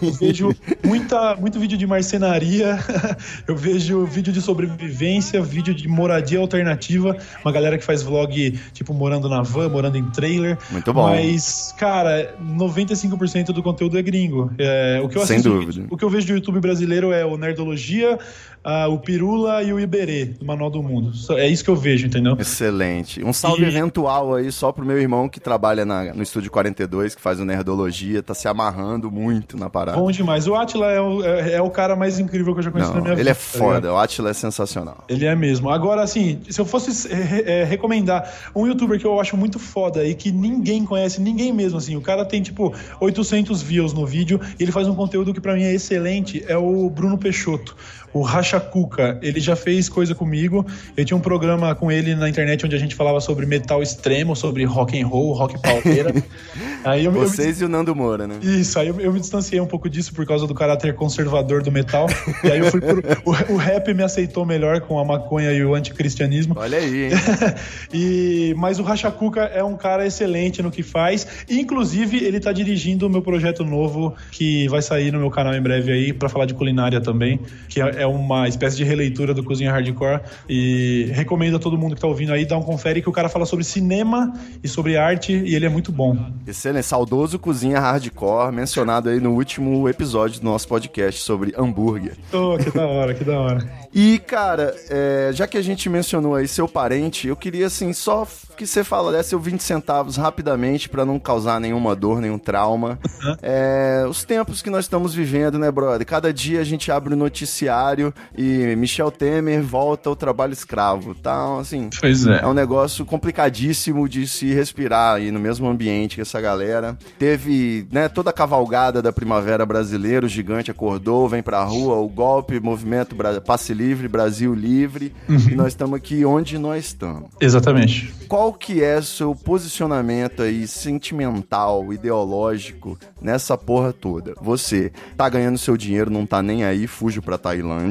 Eu vejo (laughs) muita, muito vídeo de marcenaria, (laughs) eu vejo vídeo de sobrevivência, vídeo de moradia alternativa, uma galera que faz vlog, tipo, morando na van, morando em trailer. Muito bom. Mas, cara, 95% do conteúdo é gringo. É, o que eu Sem assisto- dúvida. O que eu vejo de YouTube brasileiro é o Nerdologia, hier ah, o Pirula e o Iberê, do Manual do Mundo. É isso que eu vejo, entendeu? Excelente. Um salve E- eventual aí só pro meu irmão que trabalha na- no Estúdio 42, que faz o Nerdologia, tá se amarrando muito na parada. Bom demais. O Atila é o, é, é o cara mais incrível que eu já conheci na Não, minha vida. ele é tá ligado? foda, o Atila é sensacional. Ele é mesmo. Agora, assim, se eu fosse é, é, recomendar um youtuber que eu acho muito foda e que ninguém conhece, ninguém mesmo, assim, o cara tem, tipo, 800 views no vídeo e ele faz um conteúdo que pra mim é excelente, é o Bruno Peixoto. O Racha Cuca, ele já fez coisa comigo. Eu tinha um programa com ele na internet onde a gente falava sobre metal extremo, sobre rock and roll, rock pauleira. (laughs) Aí eu, eu me Vocês e o Nando Moura, né? isso, aí eu, eu me distanciei um pouco disso por causa do caráter conservador do metal. e aí eu fui por. O, o rap me aceitou melhor com a maconha e o anticristianismo. Olha aí, hein? (laughs) e, mas o Racha Cuca é um cara excelente no que faz. Inclusive, ele tá dirigindo o meu projeto novo que vai sair no meu canal em breve aí pra falar de culinária também, que é, é uma espécie de releitura do Cozinha Hardcore. E recomendo a todo mundo que tá ouvindo aí dar um confere que o cara fala sobre cinema e sobre arte e ele é muito bom. Excelente, saudoso Cozinha Hardcore, mencionado aí no último episódio do nosso podcast sobre hambúrguer. Oh, que da hora, que da hora. E, cara, é, já que a gente mencionou aí seu parente, eu queria, assim, só que você falasse o 20 centavos rapidamente pra não causar nenhuma dor, nenhum trauma. É, os tempos que nós estamos vivendo, né, brother? Cada dia a gente abre o noticiário e Michel Temer volta ao trabalho escravo. Então, assim, Pois é. é um negócio complicadíssimo de se respirar aí no mesmo ambiente que essa galera. Teve, né, toda a cavalgada da primavera brasileira, o gigante acordou, vem pra rua, o golpe, movimento Bra- Passe Livre, Brasil Livre, e nós estamos aqui onde nós estamos. Exatamente. qual que é seu posicionamento aí sentimental, ideológico nessa porra toda? Você tá ganhando seu dinheiro, não tá nem aí, fujo pra Tailândia?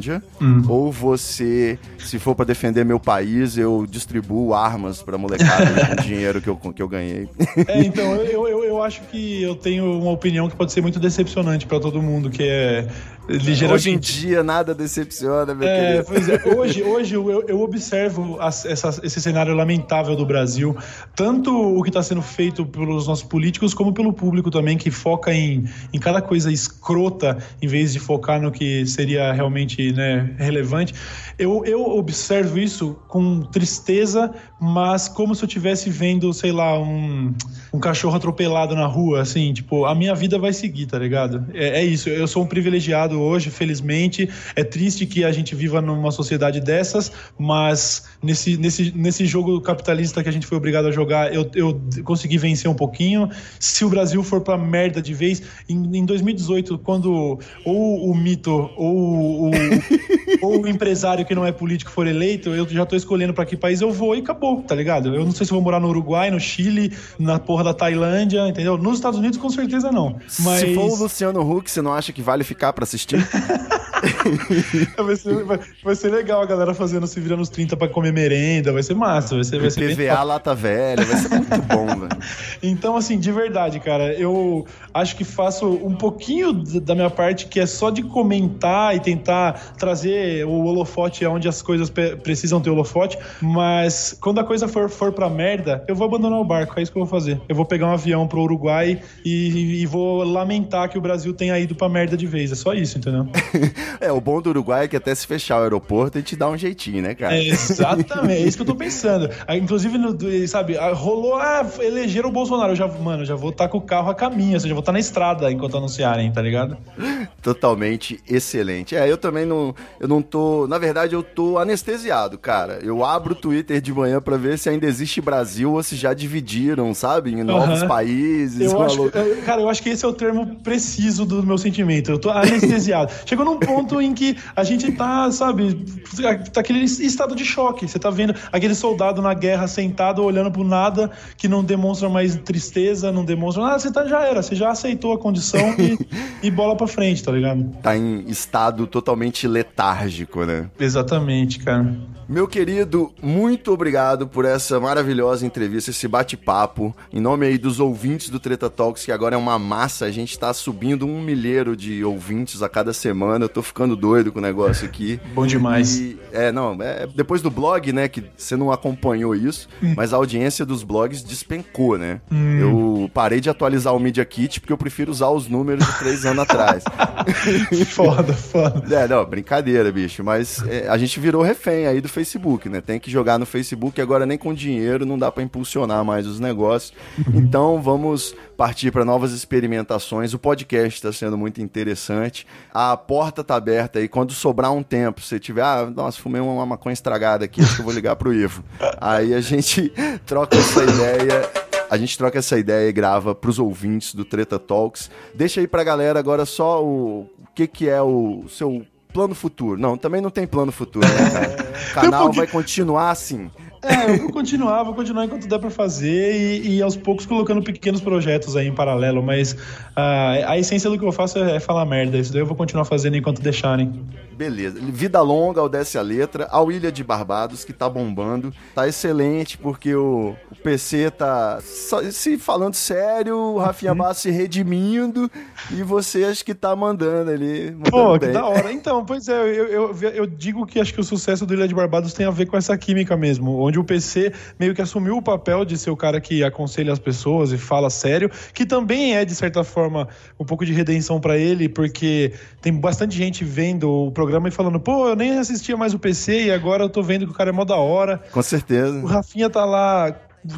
Ou você, se for pra defender meu país, eu distribuo armas pra molecada (laughs) com o dinheiro que eu, que eu ganhei? É, então, eu, eu, eu acho que eu tenho uma opinião que pode ser muito decepcionante pra todo mundo, que é ligeiramente... Hoje em dia nada decepciona, meu É, querido. pois é. (laughs) Hoje, hoje eu, eu observo as- essa- esse cenário lamentável do Brasil, tanto o que está sendo feito pelos nossos políticos, como pelo público também, que foca em, em cada coisa escrota, em vez de focar no que seria realmente né, relevante. Eu, eu observo isso com tristeza, mas como se eu estivesse vendo, sei lá, um, um cachorro atropelado na rua, assim, tipo, a minha vida vai seguir, tá ligado? É, é isso, eu sou um privilegiado hoje, felizmente. É triste que a gente viva numa sociedade dessas, mas nesse, nesse, nesse jogo capitalista que a gente foi obrigado a jogar, eu, eu consegui vencer um pouquinho. Se o Brasil for pra merda de vez, em, em 2018, quando ou o mito ou o, (laughs) ou o empresário que não é político for eleito, eu já tô escolhendo pra que país eu vou e acabou, tá ligado? Eu não sei se eu vou morar no Uruguai, no Chile, na porra da Tailândia, entendeu? Nos Estados Unidos, com certeza não. Mas... Se for o Luciano Huck, você não acha que vale ficar pra assistir? sister (laughs) vai, ser, vai, vai ser legal a galera fazendo se vira nos 30 pra comer merenda, vai ser massa, vai ser, vai ser PVA Lata Velha, vai ser muito bom, velho. (laughs) Então, assim, de verdade, cara, eu acho que faço um pouquinho da minha parte que é só de comentar e tentar trazer o holofote aonde as coisas precisam ter holofote, mas quando a coisa for, for pra merda, eu vou abandonar o barco, é isso que eu vou fazer. Eu vou pegar um avião pro Uruguai e, e vou lamentar que o Brasil tenha ido pra merda de vez, é só isso, entendeu? (laughs) É, o bom do Uruguai é que até se fechar o aeroporto, a gente dá um jeitinho, né, cara? É, exatamente, é isso que eu tô pensando. Ah, Inclusive, sabe, ah, rolou, ah, elegeram o Bolsonaro. Eu já, mano, já vou estar com o carro a caminho, ou seja, eu vou estar na estrada enquanto anunciarem, tá ligado? Totalmente excelente. É, eu também não, eu não tô, na verdade eu tô anestesiado, cara. Eu abro o Twitter de manhã pra ver se ainda existe Brasil ou se já dividiram, sabe, em novos Aham. paques. Eu acho, eu- cara, eu acho que esse é o termo preciso do meu sentimento. Eu tô anestesiado. Chegou num ponto em que a gente tá, sabe, tá aquele estado de choque. Você tá vendo aquele soldado na guerra sentado olhando pro nada que não demonstra mais tristeza, não demonstra nada. Você tá, já era, você já aceitou a condição e, (laughs) e bola pra frente, tá ligado? Tá em estado totalmente letárgico, né? Exatamente, cara. Meu querido, muito obrigado por essa maravilhosa entrevista, esse bate-papo. Em nome aí dos ouvintes do Treta Talks, que agora é uma massa, a gente tá subindo um milheiro de ouvintes a cada semana. Eu tô ficando doido com o negócio aqui. Bom demais. E, é, não, é, depois do blog, né, que você não acompanhou isso, mas a audiência dos blogs despencou, né? Eu parei de atualizar o Media Kit porque eu prefiro usar os números de três anos atrás. (laughs) foda, foda. É, não, brincadeira, bicho. Mas é, a gente virou refém aí do Facebook, né? Tem que jogar no Facebook agora nem com dinheiro não dá pra impulsionar mais os negócios. Então vamos partir para novas experimentações. O podcast está sendo muito interessante. A porta tá aberta aí. Quando sobrar um tempo, se tiver, ah, nossa, fumei uma maconha estragada aqui, acho que eu vou ligar pro Ivo. (laughs) Aí a gente troca essa ideia. A gente troca essa ideia e grava pros ouvintes do Treta Talks. Deixa aí pra galera agora só o, o que, que é o seu plano futuro. Não, também não tem plano futuro, né, cara? (laughs) O canal pouquinho- vai continuar assim. É, eu vou continuar, vou continuar enquanto der pra fazer e, e aos poucos colocando pequenos projetos aí em paralelo, mas ah, a essência do que eu faço é, é falar merda. Isso daí eu vou continuar fazendo enquanto deixarem. Beleza. Vida longa ao Desce a Letra, ao Ilha de Barbados, que tá bombando. Tá excelente, porque o, o PC tá se falando sério, o Rafinha Bassi se redimindo, e você acho que tá mandando ali. Mandando Pô, que bem. da hora. Então, pois é, eu, eu, eu digo que acho que o sucesso do Ilha de Barbados tem a ver com essa química mesmo, onde o PC meio que assumiu o papel de ser o cara que aconselha as pessoas e fala sério, que também é, de certa forma, um pouco de redenção pra ele, porque tem bastante gente vendo o programa e falando, pô, eu nem assistia mais o PC e agora eu tô vendo que o cara é mó da hora. Com certeza. O Rafinha tá lá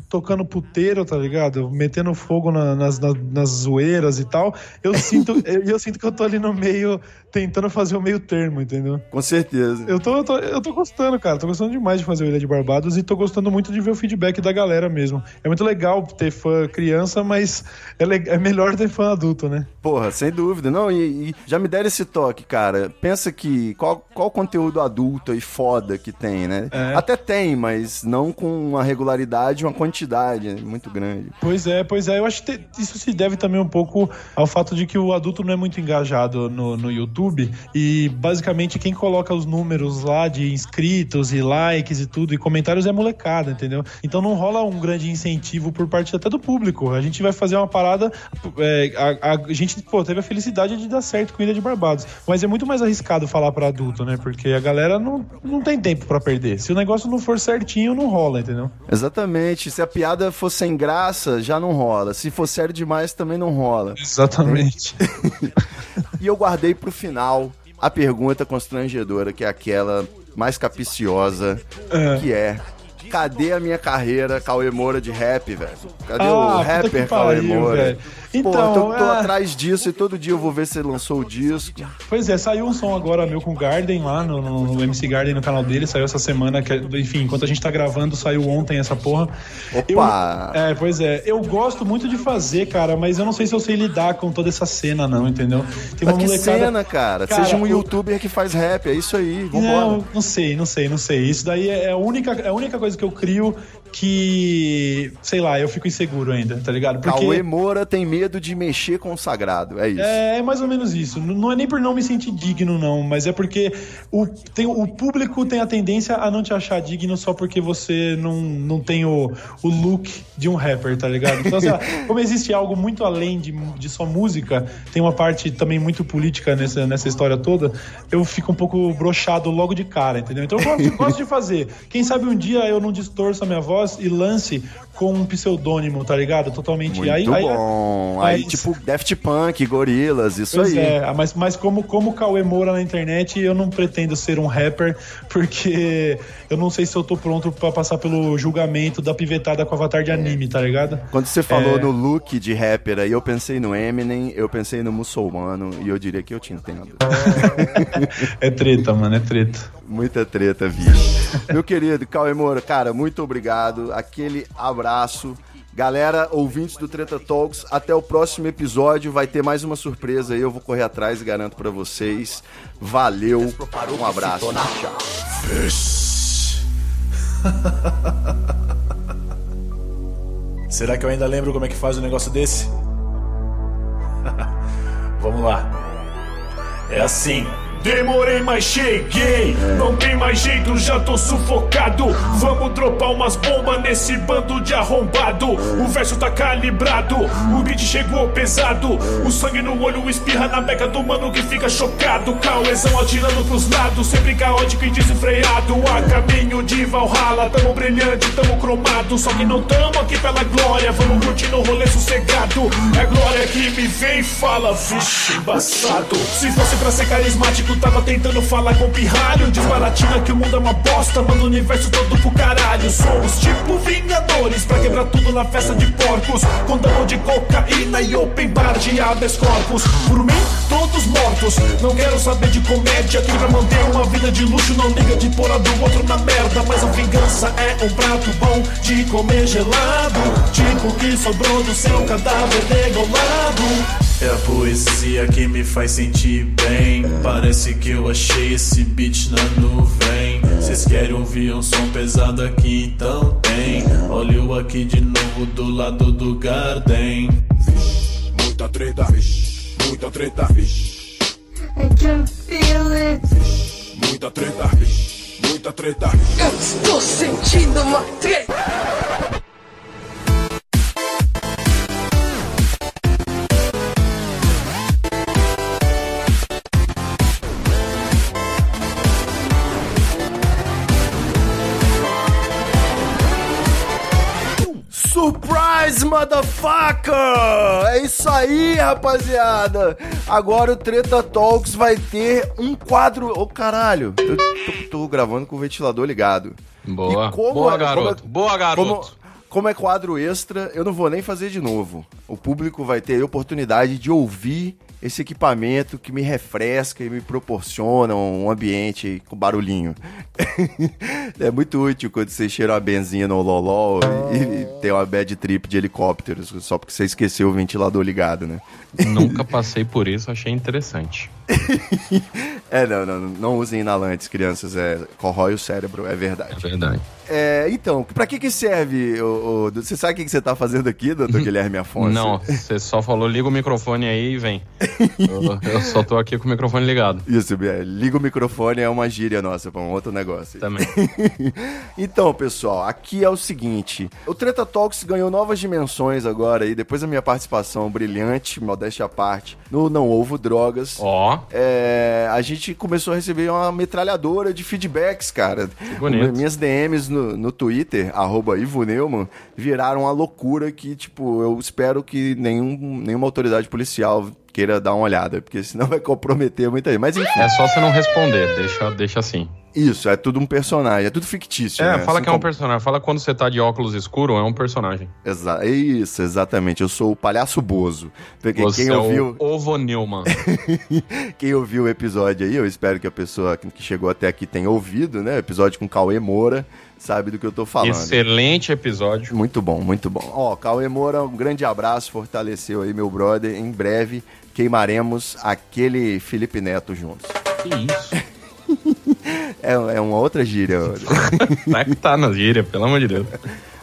tocando puteiro, tá ligado? Metendo fogo na- nas, nas, nas zoeiras e tal. Eu sinto, (laughs) eu, eu sinto que eu tô ali no meio, tentando fazer o meio termo, entendeu? Com certeza. Eu tô, eu tô, eu tô gostando, cara. Tô gostando demais de fazer o Ilha de Barbados e tô gostando muito de ver o feedback da galera mesmo. É muito legal ter fã criança, mas é, le- é melhor ter fã adulto, né? Porra, sem dúvida. Não, e, e já me deram esse toque, cara. Pensa que qual, qual conteúdo adulto e foda que tem, né? É. Até tem, mas não com uma regularidade, uma uma quantidade muito grande. Pois é, pois é. Eu acho que isso se deve também um pouco ao fato de que o adulto não é muito engajado no, no YouTube e basicamente quem coloca os números lá de inscritos e likes e tudo e comentários é molecada, entendeu? Então não rola um grande incentivo por parte até do público. A gente vai fazer uma parada. É, a, a, gente, pô, teve a felicidade de dar certo com Ilha de Barbados. Mas é muito mais arriscado falar para adulto, né? Porque a galera não, não tem tempo para perder. Se o negócio não for certinho, não rola, entendeu? Exatamente. Se a piada for sem graça, já não rola. Se for sério demais, também não rola. Exatamente. (laughs) e eu guardei pro final a pergunta constrangedora, que é aquela mais capiciosa, é. que é cadê a minha carreira Cauê Moura de rap, velho? Cadê ah, o rapper Cauê Moura? Velho. Então, Pô, tô, tô é... atrás disso e todo dia eu vou ver se ele lançou o disco. Pois é, saiu um som agora meu com o Garden lá no, no, no MC Garden no canal dele, saiu essa semana, que, enfim, enquanto a gente tá gravando, saiu ontem essa porra. Opa! Eu, é, pois é, eu gosto muito de fazer, cara, mas eu não sei se eu sei lidar com toda essa cena, não, entendeu? Tem uma mas que cena, cara? cara Seja um o... youtuber que faz rap, é isso aí, vambora. Não, não sei, não sei, não sei. Isso daí é a única, é a única coisa que eu crio que, sei lá, eu fico inseguro ainda, tá ligado? Porque... Cauê Moura tem medo de mexer com o sagrado, é isso. É, é mais ou menos isso. Não é nem por não me sentir digno, não, mas é porque o, tem, o público tem a tendência a não te achar digno só porque você não, não tem o, o look de um rapper, tá ligado? Então, assim, (laughs) como existe algo muito além de, de só música, tem uma parte também muito política nessa, nessa história toda, eu fico um pouco brochado logo de cara, entendeu? Então eu gosto, gosto de fazer. Quem sabe um dia eu não distorço a minha voz voz e lance com um pseudônimo, tá ligado? Totalmente. Muito aí, bom. Aí, aí, tipo, Daft Punk, Gorilas, isso pois aí. É, mas, mas como, como Cauê Moura na internet, eu não pretendo ser um rapper, (laughs) porque eu não sei se eu tô pronto para passar pelo julgamento da pivetada com avatar de anime, tá ligado? Quando você falou é... no look de rapper aí, eu pensei no Eminem, eu pensei no muçulmano, e eu diria que eu te entendo. é treta, mano, é treta. Muita treta, bicho. Meu querido Cauê Moura, cara, muito obrigado. Aquele abraço. Galera, ouvintes do Treta Talks, até o próximo episódio. Vai ter mais uma surpresa aí. Eu vou correr atrás e garanto para vocês. Valeu, um abraço. Tchau. Será que eu ainda lembro como é que faz um negócio desse? (laughs) Vamos lá. É assim. Demorei, mas cheguei. Não tem mais jeito, já tô sufocado. Vamos dropar umas bombas nesse bando de arrombado. O verso tá calibrado, o beat chegou pesado. O sangue no olho espirra na beca do mano que fica chocado. Cauezão atirando pros lados, sempre caótico e desenfreado. A caminho de Valhalla, tamo brilhante, tamo cromado. Só que não tamo aqui pela glória, vamos curtir no rolê sossegado. É glória que me vem e fala, vixe, embaçado. Se fosse pra ser carismático, tava tentando falar com pirralho. Desbaratina que o mundo é uma bosta Manda o universo todo pro caralho. Somos tipo vingadores Pra quebrar tudo na festa de porcos. Com dano de cocaína e open bar de habeas corpus. Por mim, todos mortos. Não quero saber de comédia Quem pra manter uma vida de luxo. Não liga de pôr a do outro na merda Mas a vingança é um prato bom De comer gelado. Tipo que sobrou do seu cadáver degolado é a poesia que me faz sentir bem. Parece que eu achei esse beat na nuvem. Vocês querem ouvir um som pesado aqui? Então tem. Olha eu aqui de novo do lado do Garden. Muita treta, muita treta, I can feel it. Muita treta, muita treta. Eu estou sentindo uma treta. Motherfucker! É isso aí, rapaziada! Agora o Treta Talks vai ter um quadro. Ô, oh, caralho! Eu tô, tô, gravando com o ventilador ligado. Boa. Boa, é, garoto. Como, Boa, garoto. Como, como é quadro extra, eu não vou nem fazer de novo. O público vai ter a oportunidade de ouvir esse equipamento que me refresca e me proporciona um ambiente com barulhinho. (laughs) é muito útil quando você cheira uma benzinha no loló e, tem uma bad trip de helicópteros, só porque você esqueceu o ventilador ligado, né? (laughs) Nunca passei por isso, achei interessante. (laughs) é, não, não, não usem inalantes, crianças, é, corrói o cérebro, é verdade. É verdade. É, então, pra que que serve? O, o- você sabe o que que você tá fazendo aqui, doutor Guilherme Afonso? Não, você só falou liga o microfone aí e vem. Eu, eu só tô aqui com o microfone ligado. Isso, é, liga o microfone é uma gíria nossa pra um outro negócio. Também. (laughs) então, pessoal, aqui é o seguinte: o Treta Talks ganhou novas dimensões agora aí, depois da minha participação brilhante, modéstia à parte, no Não Ovo Drogas. Ó, É, a gente começou a receber uma metralhadora de feedbacks, cara. bonito. Minhas DMs no, no Twitter, arroba Ivo Neumann, viraram uma loucura que, tipo, eu espero que nenhum, nenhuma autoridade policial queira dar uma olhada, porque senão (laughs) vai comprometer muita gente. Mas enfim, é só você não responder, deixa, deixa assim. Isso, é tudo um personagem, é tudo fictício. É, né? fala Assim que é um como- personagem. Fala quando você tá de óculos escuro, é um personagem. Exa isso, exatamente. Eu sou o palhaço Bozo. Porque Você quem é ouviu, o Ovo Newman. (laughs) quem ouviu o episódio aí, eu espero que a pessoa que chegou até aqui tenha ouvido, né? Episódio com Cauê Moura, sabe do que eu tô falando. Excelente episódio. Muito bom, muito bom. Ó, Cauê Moura, um grande abraço, fortaleceu aí meu brother. Em breve queimaremos aquele Felipe Neto juntos. Que isso? (laughs) É, é uma outra gíria. Tá que tá na gíria, pelo amor de Deus.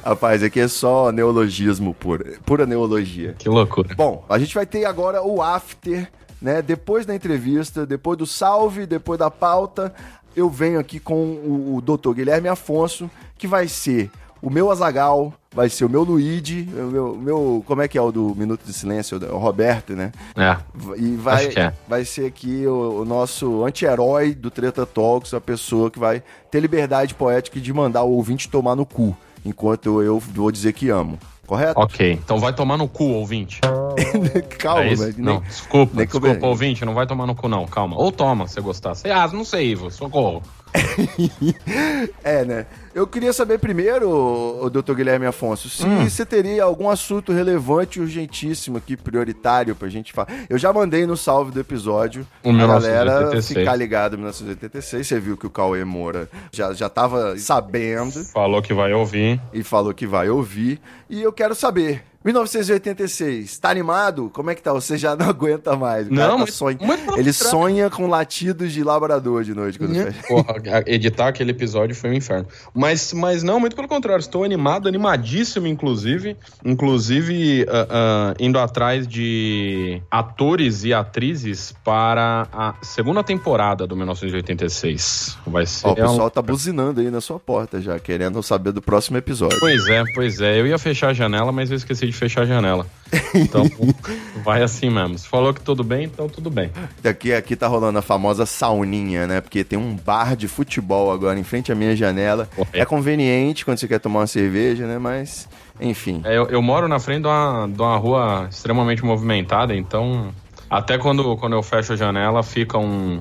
Rapaz, aqui é só neologismo puro, pura neologia. Que loucura. Bom, a gente vai ter agora o after, né? Depois da entrevista, depois do salve, depois da pauta, eu venho aqui com o, o Dr. Guilherme Afonso, que vai ser o meu Azagal, vai ser o meu Luigi, o meu, meu- como é que é o do Minuto de Silêncio, o Roberto, né? É. E vai, Acho que é. vai ser aqui o, o nosso anti-herói do Treta Talks, a pessoa que vai ter liberdade poética de mandar o ouvinte tomar no cu, enquanto eu vou dizer que amo. Correto? Ok, então vai tomar no cu, ouvinte. (laughs) Calma, é nem- Não, desculpa, nem desculpa, come- ouvinte, não vai tomar no cu não, calma. Ou toma, se gostar. Sei, ah, não sei, Ivo, socorro. (laughs) É, né? Eu queria saber primeiro, o Dr. Guilherme Afonso, se Hum. você teria algum assunto relevante e urgentíssimo aqui, prioritário pra gente falar. Eu já mandei no salve do episódio O pra galera 1986. ficar ligado em 1986. Você viu que o Cauê Moura já, já tava sabendo Falou que vai ouvir. e falou que vai ouvir. E eu quero saber. 1986, tá animado? Como é que tá? Você já (laughs) não aguenta mais. O Não, cara tá muito- sonha- muito Ele sonha com latidos de labrador de noite quando fecha. Porra, editar aquele episódio foi um inferno. Mas, mas não, muito pelo contrário. Estou animado, animadíssimo, inclusive. Inclusive, ah, ah, indo atrás de atores e atrizes para a segunda temporada do 1986. Vai ser. Ó, o um- pessoal tá buzinando aí na sua porta já, querendo saber do próximo episódio. Pois é, pois é. Eu ia fechar a janela, mas eu esqueci de fechar a janela. Então, (laughs) vai assim mesmo. Se falou que tudo bem, então tudo bem. Aqui, aqui tá rolando a famosa sauninha, né? Porque tem um bar de futebol agora em frente à minha janela. Correto. É conveniente quando você quer tomar uma cerveja, né? Mas, enfim. É, eu, eu moro na frente de uma, de uma rua extremamente movimentada, então até quando, quando eu fecho a janela fica um,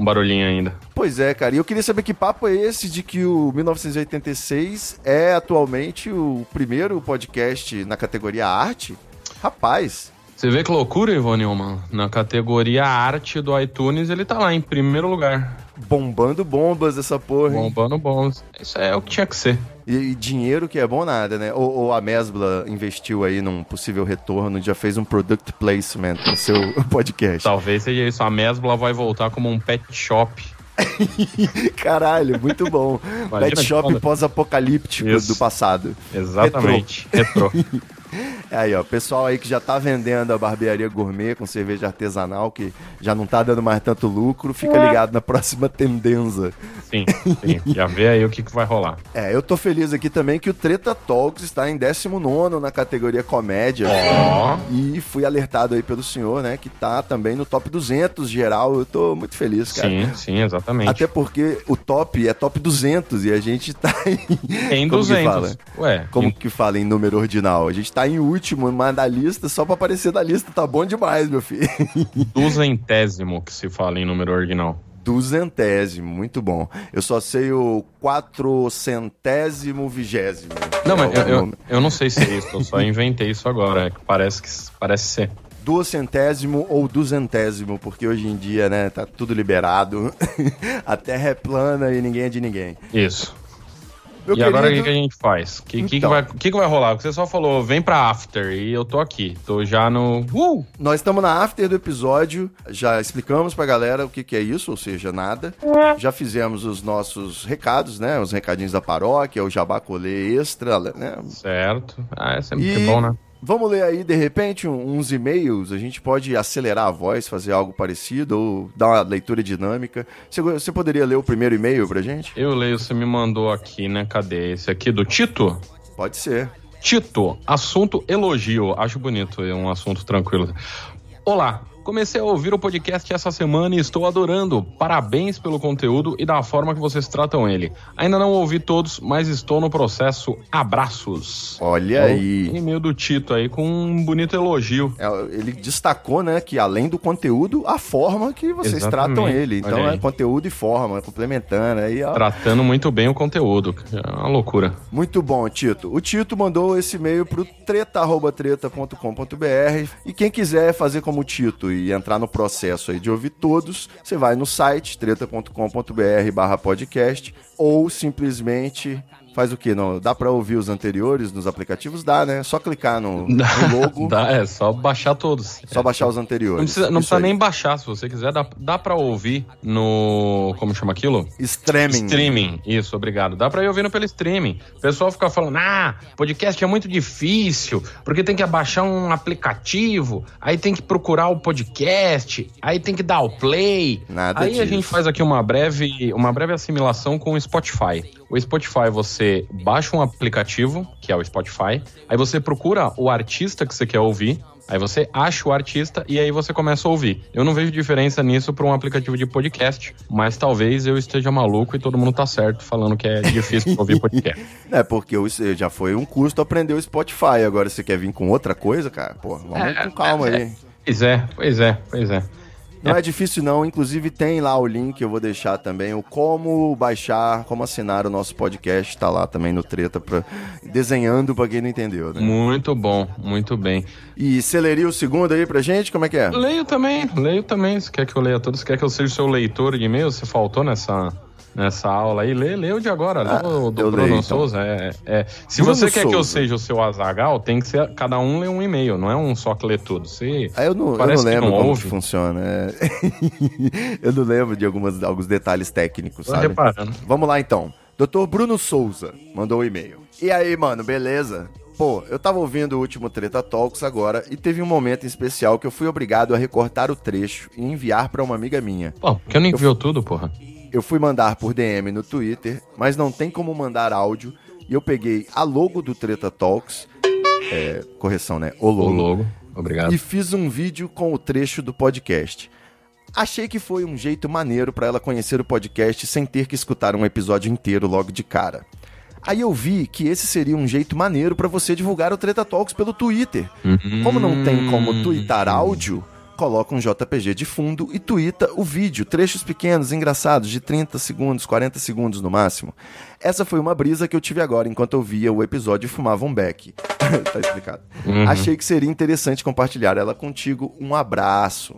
um barulhinho ainda. Pois é, cara. E eu queria saber que papo é esse de que o 1986 é atualmente o primeiro podcast na categoria arte? Rapaz, Você vê que loucura, Ivone Newman? Na categoria arte do iTunes, ele tá lá em primeiro lugar. bombando bombas essa porra. hein? Bombando bons. Isso é o que tinha que ser. E, dinheiro que é bom nada, né? Ou, ou a Mesbla investiu aí num possível retorno, já fez um product placement no seu (laughs) podcast. Talvez seja isso. A Mesbla vai voltar como um pet shop. (laughs) Caralho, muito bom. Imagina Pet shop pós-apocalíptico do passado. Exatamente. Retrô. (laughs) (laughs) Aí, ó, pessoal aí que já tá vendendo a barbearia gourmet com cerveja artesanal, que já não tá dando mais tanto lucro, fica ligado na próxima tendência. Sim, sim. Já vê aí o que, que vai rolar. É, eu tô feliz aqui também que o Treta Talks está em 19 na categoria comédia. Ó. E fui alertado aí pelo senhor, né, que tá também no top 200 geral. Eu tô muito feliz, cara. Sim, sim, exatamente. Até porque o top é top 200 e a gente tá em... Em Como que 200. fala? Ué, Como em- que fala em número ordinal? A gente tá em último, mas da lista, só pra aparecer da lista, tá bom demais, meu filho. (laughs) duzentésimo que se fala em número original. Duzentésimo, muito bom. Eu só sei o quatrocentésimo vigésimo. Não, mas É eu, eu, eu não sei se é isso, eu só (laughs) inventei isso agora. É que parece que parece ser. Duocentésimo ou duzentésimo, porque hoje em dia, né, tá tudo liberado. (laughs) A terra é plana e ninguém é de ninguém. Isso. Meu e agora o querido- que, que a gente faz? O que, que, que Então. vai, que, que vai rolar? Porque Você só falou, vem pra after, e eu tô aqui. Tô já no. Uh! Nós estamos na after do episódio, já explicamos pra galera o que, que é isso, ou seja, nada. Já fizemos os nossos recados, né? Os recadinhos da paróquia, o jabá colê extra, né? Certo. Ah, é sempre E bom, né? Vamos ler aí, de repente, uns e-mails. A gente pode acelerar a voz, fazer algo parecido, ou dar uma leitura dinâmica. Você, você poderia ler o primeiro e-mail pra gente? Eu leio, você me mandou aqui, né? Cadê? Esse aqui do Tito? Pode ser. Tito, assunto elogio. Acho bonito, é um assunto tranquilo. Olá, comecei a ouvir o podcast essa semana e estou adorando. Parabéns pelo conteúdo e da forma que vocês tratam ele. Ainda não ouvi todos, mas estou no processo. Abraços. Olha aí. E-mail do Tito aí com um bonito elogio. É, ele destacou, né, que além do conteúdo, a forma que vocês Exatamente. tratam ele. Então é conteúdo e forma, complementando aí, ó. Tratando muito bem o conteúdo. É uma loucura. Muito bom, Tito. O Tito mandou esse e-mail pro treta@treta.com.br e quem quiser fazer como o Tito e entrar no processo aí de ouvir todos, você vai no site treta.com.br/podcast ou simplesmente faz o quê? Não, dá pra ouvir os anteriores nos aplicativos? Dá, né? Só clicar no, no logo, (laughs) Dá, é só baixar todos. só baixar os anteriores. Não precisa, não precisa nem baixar, se você quiser. Dá, dá pra ouvir no. Como chama aquilo? Streaming. Streaming. Isso, obrigado. Dá pra ir ouvindo pelo streaming. O pessoal fica falando: ah, podcast é muito difícil, porque tem que abaixar um aplicativo, aí tem que procurar o podcast, aí tem que dar o play. Nada aí a disso. gente faz aqui uma breve, uma breve assimilação com o Spotify. O Spotify, você baixa um aplicativo, que é o Spotify, aí você procura o artista que você quer ouvir, aí você acha o artista e aí você começa a ouvir. Eu não vejo diferença nisso para um aplicativo de podcast, mas talvez eu esteja maluco e todo mundo tá certo falando que é difícil ouvir (laughs) podcast. É, porque já foi um custo aprender o Spotify. Agora você quer vir com outra coisa, cara? Pô, vamos É, com calma é, aí. Pois é, pois é, pois é. Não é difícil não, inclusive tem lá o link, eu vou deixar também, o como baixar, como assinar o nosso podcast, tá lá também no Treta, pra, desenhando pra quem não entendeu, né? Muito bom, muito bem. E você leria o segundo aí pra gente, como é que é? Leio também, leio também. Você quer que eu leia todos? Quer que eu seja o seu leitor de e-mail? Você faltou nessa, nessa aula aí? Lê, lê o de agora, Ah, o do eu Bruno leio, então. Souza. É, é. Se Bruno você quer que eu Souza. seja o seu Azagal, tem que ser cada um lê um e-mail, não é um só que lê tudo. Você Ah, eu não, eu parece não que lembro não como ouve. que funciona. é. (laughs) eu não lembro de algumas, alguns detalhes técnicos, Tô sabe? reparando. Vamos lá então. Dr. Bruno Souza mandou um e-mail. E aí, mano, beleza? Pô, eu tava ouvindo o último Treta Talks agora e teve um momento em especial que eu fui obrigado a recortar o trecho e enviar pra uma amiga minha. Pô, porque eu nem viu tudo, porra. Eu fui mandar por DM no Twitter, mas não tem como mandar áudio e eu peguei a logo do Treta Talks, é, correção, né? O O logo, logo. Obrigado. e fiz um vídeo com o trecho do podcast. Achei que foi um jeito maneiro pra ela conhecer o podcast sem ter que escutar um episódio inteiro logo de cara. Aí eu vi que esse seria um jeito maneiro pra você divulgar o Treta Talks pelo Twitter. Como não tem como twittar áudio, coloca um JPG de fundo e twitta o vídeo, trechos pequenos, engraçados, de 30 segundos, 40 segundos no máximo. Essa foi uma brisa que eu tive agora enquanto eu via o episódio e fumava um beck. (laughs) tá explicado. Achei que seria interessante compartilhar ela contigo. Um abraço.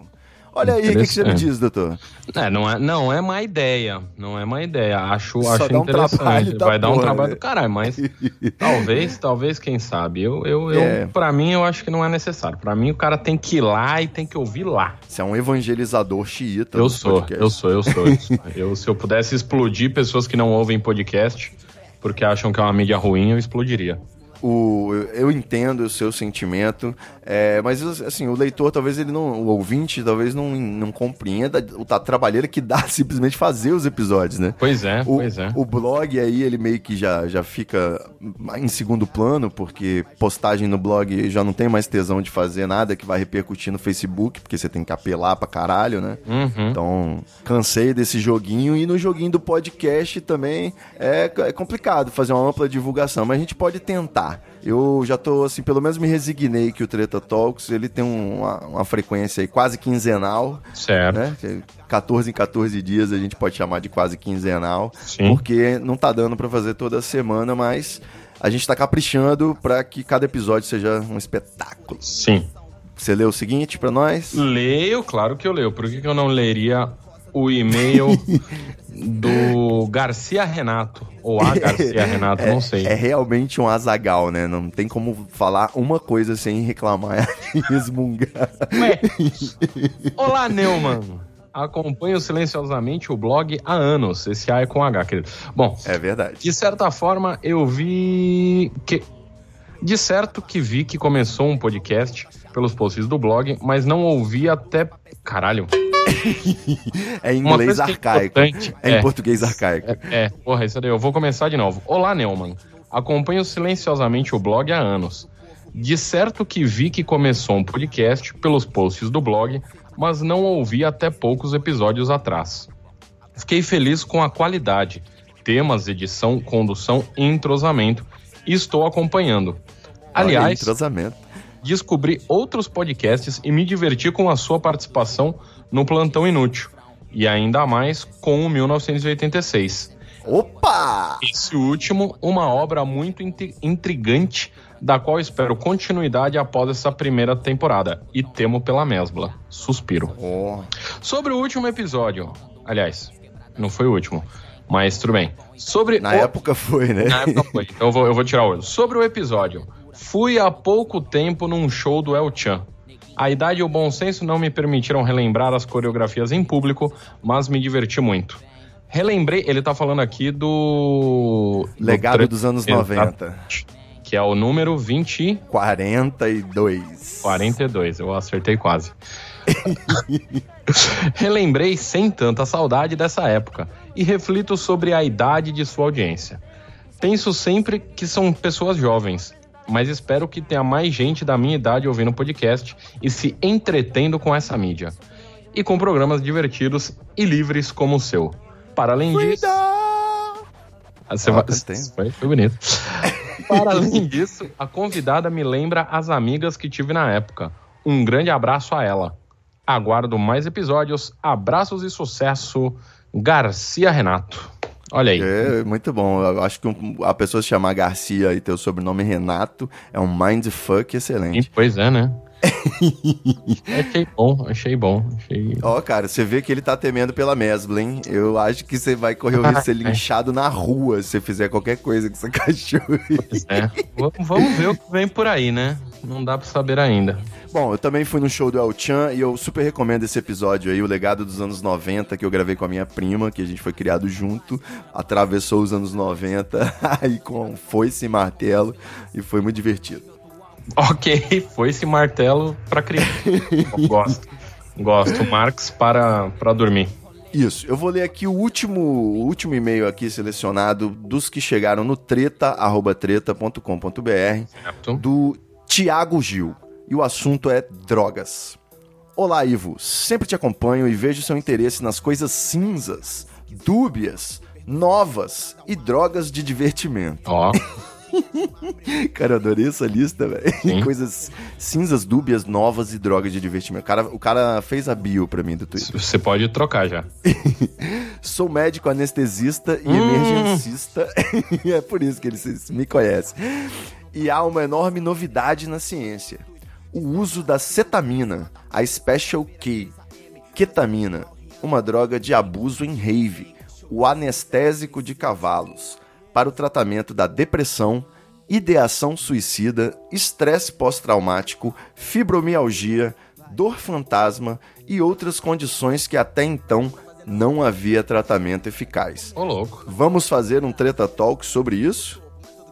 Olha aí, o que, que você me diz, doutor? É, não é, não é má ideia. Não é má ideia. Acho, Só acho um interessante. da Vai dar um porra, trabalho né? do caralho, mas (laughs) talvez, talvez, quem sabe. Eu, eu, eu, É. pra mim, eu acho que não é necessário. Pra mim, o cara tem que ir lá e tem que ouvir lá. Você é um evangelizador xiita. Eu sou, podcast. eu sou, eu sou, eu sou. (laughs) Eu, se eu pudesse explodir pessoas que não ouvem podcast porque acham que é uma mídia ruim, eu explodiria. O, eu entendo o seu sentimento, é, mas assim, o leitor talvez ele não, o ouvinte talvez não, não compreenda o trabalheira que dá (laughs) simplesmente fazer os episódios, né? Pois é, O, pois é. o blog aí, ele meio que já, já fica em segundo plano, porque postagem no blog já não tem mais tesão de fazer nada que vai repercutir no Facebook, porque você tem que apelar pra caralho, né? Uhum. Então, cansei desse joguinho e no joguinho do podcast também é, é complicado fazer uma ampla divulgação, mas a gente pode tentar. Eu já tô, assim, pelo menos me resignei que o Treta Talks, ele tem um- uma, uma frequência aí quase quinzenal, Certo. né? Que 14 em 14 dias a gente pode chamar de quase quinzenal, Sim. porque não tá dando pra fazer toda semana, mas a gente tá caprichando pra que cada episódio seja um espetáculo. Sim. Você lê o seguinte pra nós? Leio, claro que eu leio. Por que, que eu não leria o e-mail (laughs) do Garcia Renato. Ou a Garcia Renato, (laughs) não sei. É realmente um azagal, né? Não tem como falar uma coisa sem reclamar (laughs) e resmungar. Ué. Olá, Neumann. Acompanho silenciosamente o blog há anos. Esse A é com H, querido. Bom, É verdade. de certa forma, eu vi que. De certo que vi que começou um podcast pelos posts do blog, mas não ouvi até. Caralho. (laughs) É em inglês é arcaico. importante, É em é. português arcaico. É, porra, isso daí. Eu vou começar de novo. Olá, Neumann. Acompanho silenciosamente o blog há anos. De certo que vi que começou um podcast pelos posts do blog, mas não ouvi até poucos episódios atrás. Fiquei feliz com a qualidade, temas, edição, condução e entrosamento e estou acompanhando. Olha Aliás, entrosamento. Descobri outros podcasts e me diverti com a sua participação no Plantão Inútil. E ainda mais com o 1986. Opa! Esse último, uma obra muito intri- intrigante, da qual espero continuidade após essa primeira temporada. E temo pela mesbla. Suspiro. Ó, Sobre o último episódio. Aliás, não foi o último. Mas tudo bem. Sobre na o... época foi, né? Na época foi. Então eu vou, eu vou tirar o olho. Sobre o episódio. Fui há pouco tempo num show do El Chan. A idade e o bom senso não me permitiram relembrar as coreografias em público, mas me diverti muito. Relembrei, ele tá falando aqui do. do Legado tre- dos anos Exato. 90. Que é o número 20 e 42. 42. Eu acertei quase. (laughs) Relembrei sem tanta saudade dessa época e reflito sobre a idade de sua audiência. Penso sempre que são pessoas jovens, mas espero que tenha mais gente da minha idade ouvindo o podcast e se entretendo com essa mídia. E com programas divertidos e livres como o seu. Para além disso. Ah, Você Ó, vai... foi bonito. (laughs) Para além disso, a convidada me lembra as amigas que tive na época. Um grande abraço a ela. Aguardo mais episódios. Abraços e sucesso, Garcia Renato. Olha aí. É, muito bom. Eu acho que a pessoa se chamar Garcia e ter o sobrenome Renato é um mindfuck excelente. pois é, né? (laughs) achei bom, achei bom. Achei... Ó, cara, você vê que ele tá temendo pela mesbla, hein? Eu acho que você vai correr o risco de ser linchado na rua se você fizer qualquer coisa com essa (laughs) cachorro. Pois é. Vamos- Vamos ver o que vem por aí, né? Não dá pra saber ainda. Bom, eu também fui no show do El Chan e eu super recomendo esse episódio aí, o legado dos anos 90, que eu gravei com a minha prima, que a gente foi criado junto, atravessou os anos 90 (laughs) aí com foice e martelo e foi muito divertido. (laughs) Ok, foi esse martelo pra criança. Gosto. Gosto. Marx para, para dormir. Isso, eu vou ler aqui o último, o último e-mail aqui selecionado dos que chegaram no treta@treta.com.br do Tiago Gil. E o assunto é drogas. Olá, Ivo. Sempre te acompanho e vejo seu interesse nas coisas cinzas, dúbias, novas e drogas de divertimento. Ó, (laughs) (laughs) Cara, eu adorei essa lista, velho. (laughs) Coisas cinzas, dúbias, novas e drogas de divertimento. O cara, o cara fez a bio pra mim do Twitter. você pode trocar já. (laughs) Sou médico anestesista e Hum. emergencista. é por isso que ele me conhece. E há uma enorme novidade na ciência: o uso da cetamina, a Special K, ketamina, uma droga de abuso em rave, o anestésico de cavalos, para o tratamento da depressão, ideação suicida, estresse pós-traumático, fibromialgia, dor fantasma e outras condições que até então não havia tratamento eficaz. Ô, louco. Vamos fazer um treta talk sobre isso?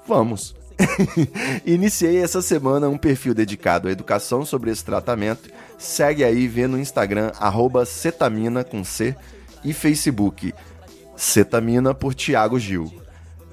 Vamos. (laughs) Iniciei essa semana um perfil dedicado à educação sobre esse tratamento. Segue aí, vê no Instagram, arroba cetamina com C e Facebook, cetamina por Tiago Gil.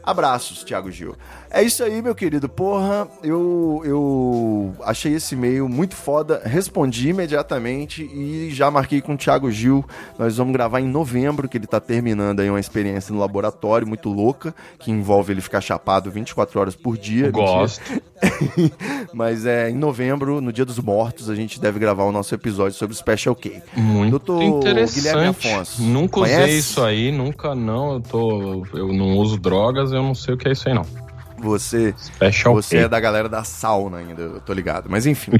Abraços, Thiago Gil. É isso aí, meu querido. Porra, eu, eu achei esse e-mail muito foda, respondi imediatamente e já marquei com o Thiago Gil. Nós vamos gravar em novembro, que ele tá terminando aí uma experiência no laboratório muito louca, que envolve ele ficar chapado 24 horas por dia. Gosto. (laughs) Mas é em novembro, no Dia dos Mortos, a gente deve gravar o nosso episódio sobre o Special K. Muito Doutor interessante. Guilherme Afonso. Nunca usei conhece? isso aí, nunca não. Eu tô. Eu não uso drogas, eu não sei o que é isso aí, não. Você, Special você K. é da galera da sauna ainda, eu tô ligado. Mas enfim.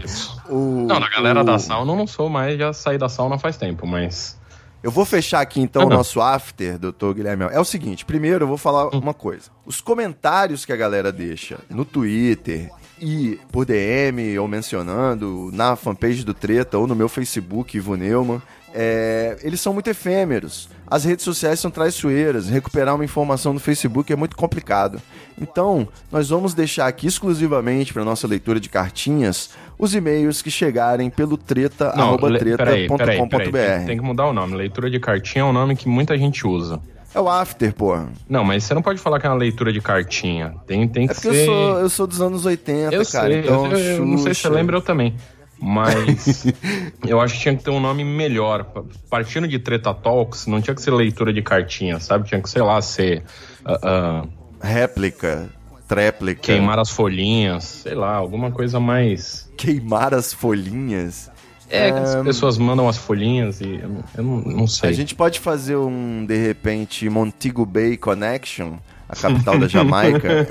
O, Não, na galera o- da sauna eu não sou mais, já saí da sauna faz tempo, mas Eu vou fechar aqui então Ah, o nosso after, doutor Guilherme. É o seguinte: primeiro eu vou falar Hum. uma coisa. Os comentários que a galera deixa no Twitter e por DM ou mencionando na fanpage do Treta ou no meu Facebook, Ivo Neumann, é, eles são muito efêmeros. As redes sociais são traiçoeiras. Recuperar uma informação no Facebook é muito complicado. Então, nós vamos deixar aqui exclusivamente para nossa leitura de cartinhas os e-mails que chegarem pelo treta, arroba le- peraí, peraí, peraí, treta.com.br. tem, que mudar o nome. Leitura de cartinha é um nome que muita gente usa. É o after, porra. Não, mas você não pode falar que é uma leitura de cartinha. Tem, tem que É porque ser. eu sou, eu sou dos anos 80, Eu cara. sei, então, eu, eu não sei se você lembra, eu também. Mas (laughs) eu acho que tinha que ter um nome melhor. Pa- Partindo de Treta Talks, não tinha que ser leitura de cartinha, sabe? Tinha que, sei lá, ser ah, ah, Réplica, tréplica. queimar as folhinhas, sei lá, alguma coisa mais. Queimar as folhinhas. É, que as pessoas mandam as folhinhas e eu, não- eu não sei. A gente pode fazer um, de repente, Montego Bay Connection, a capital da Jamaica.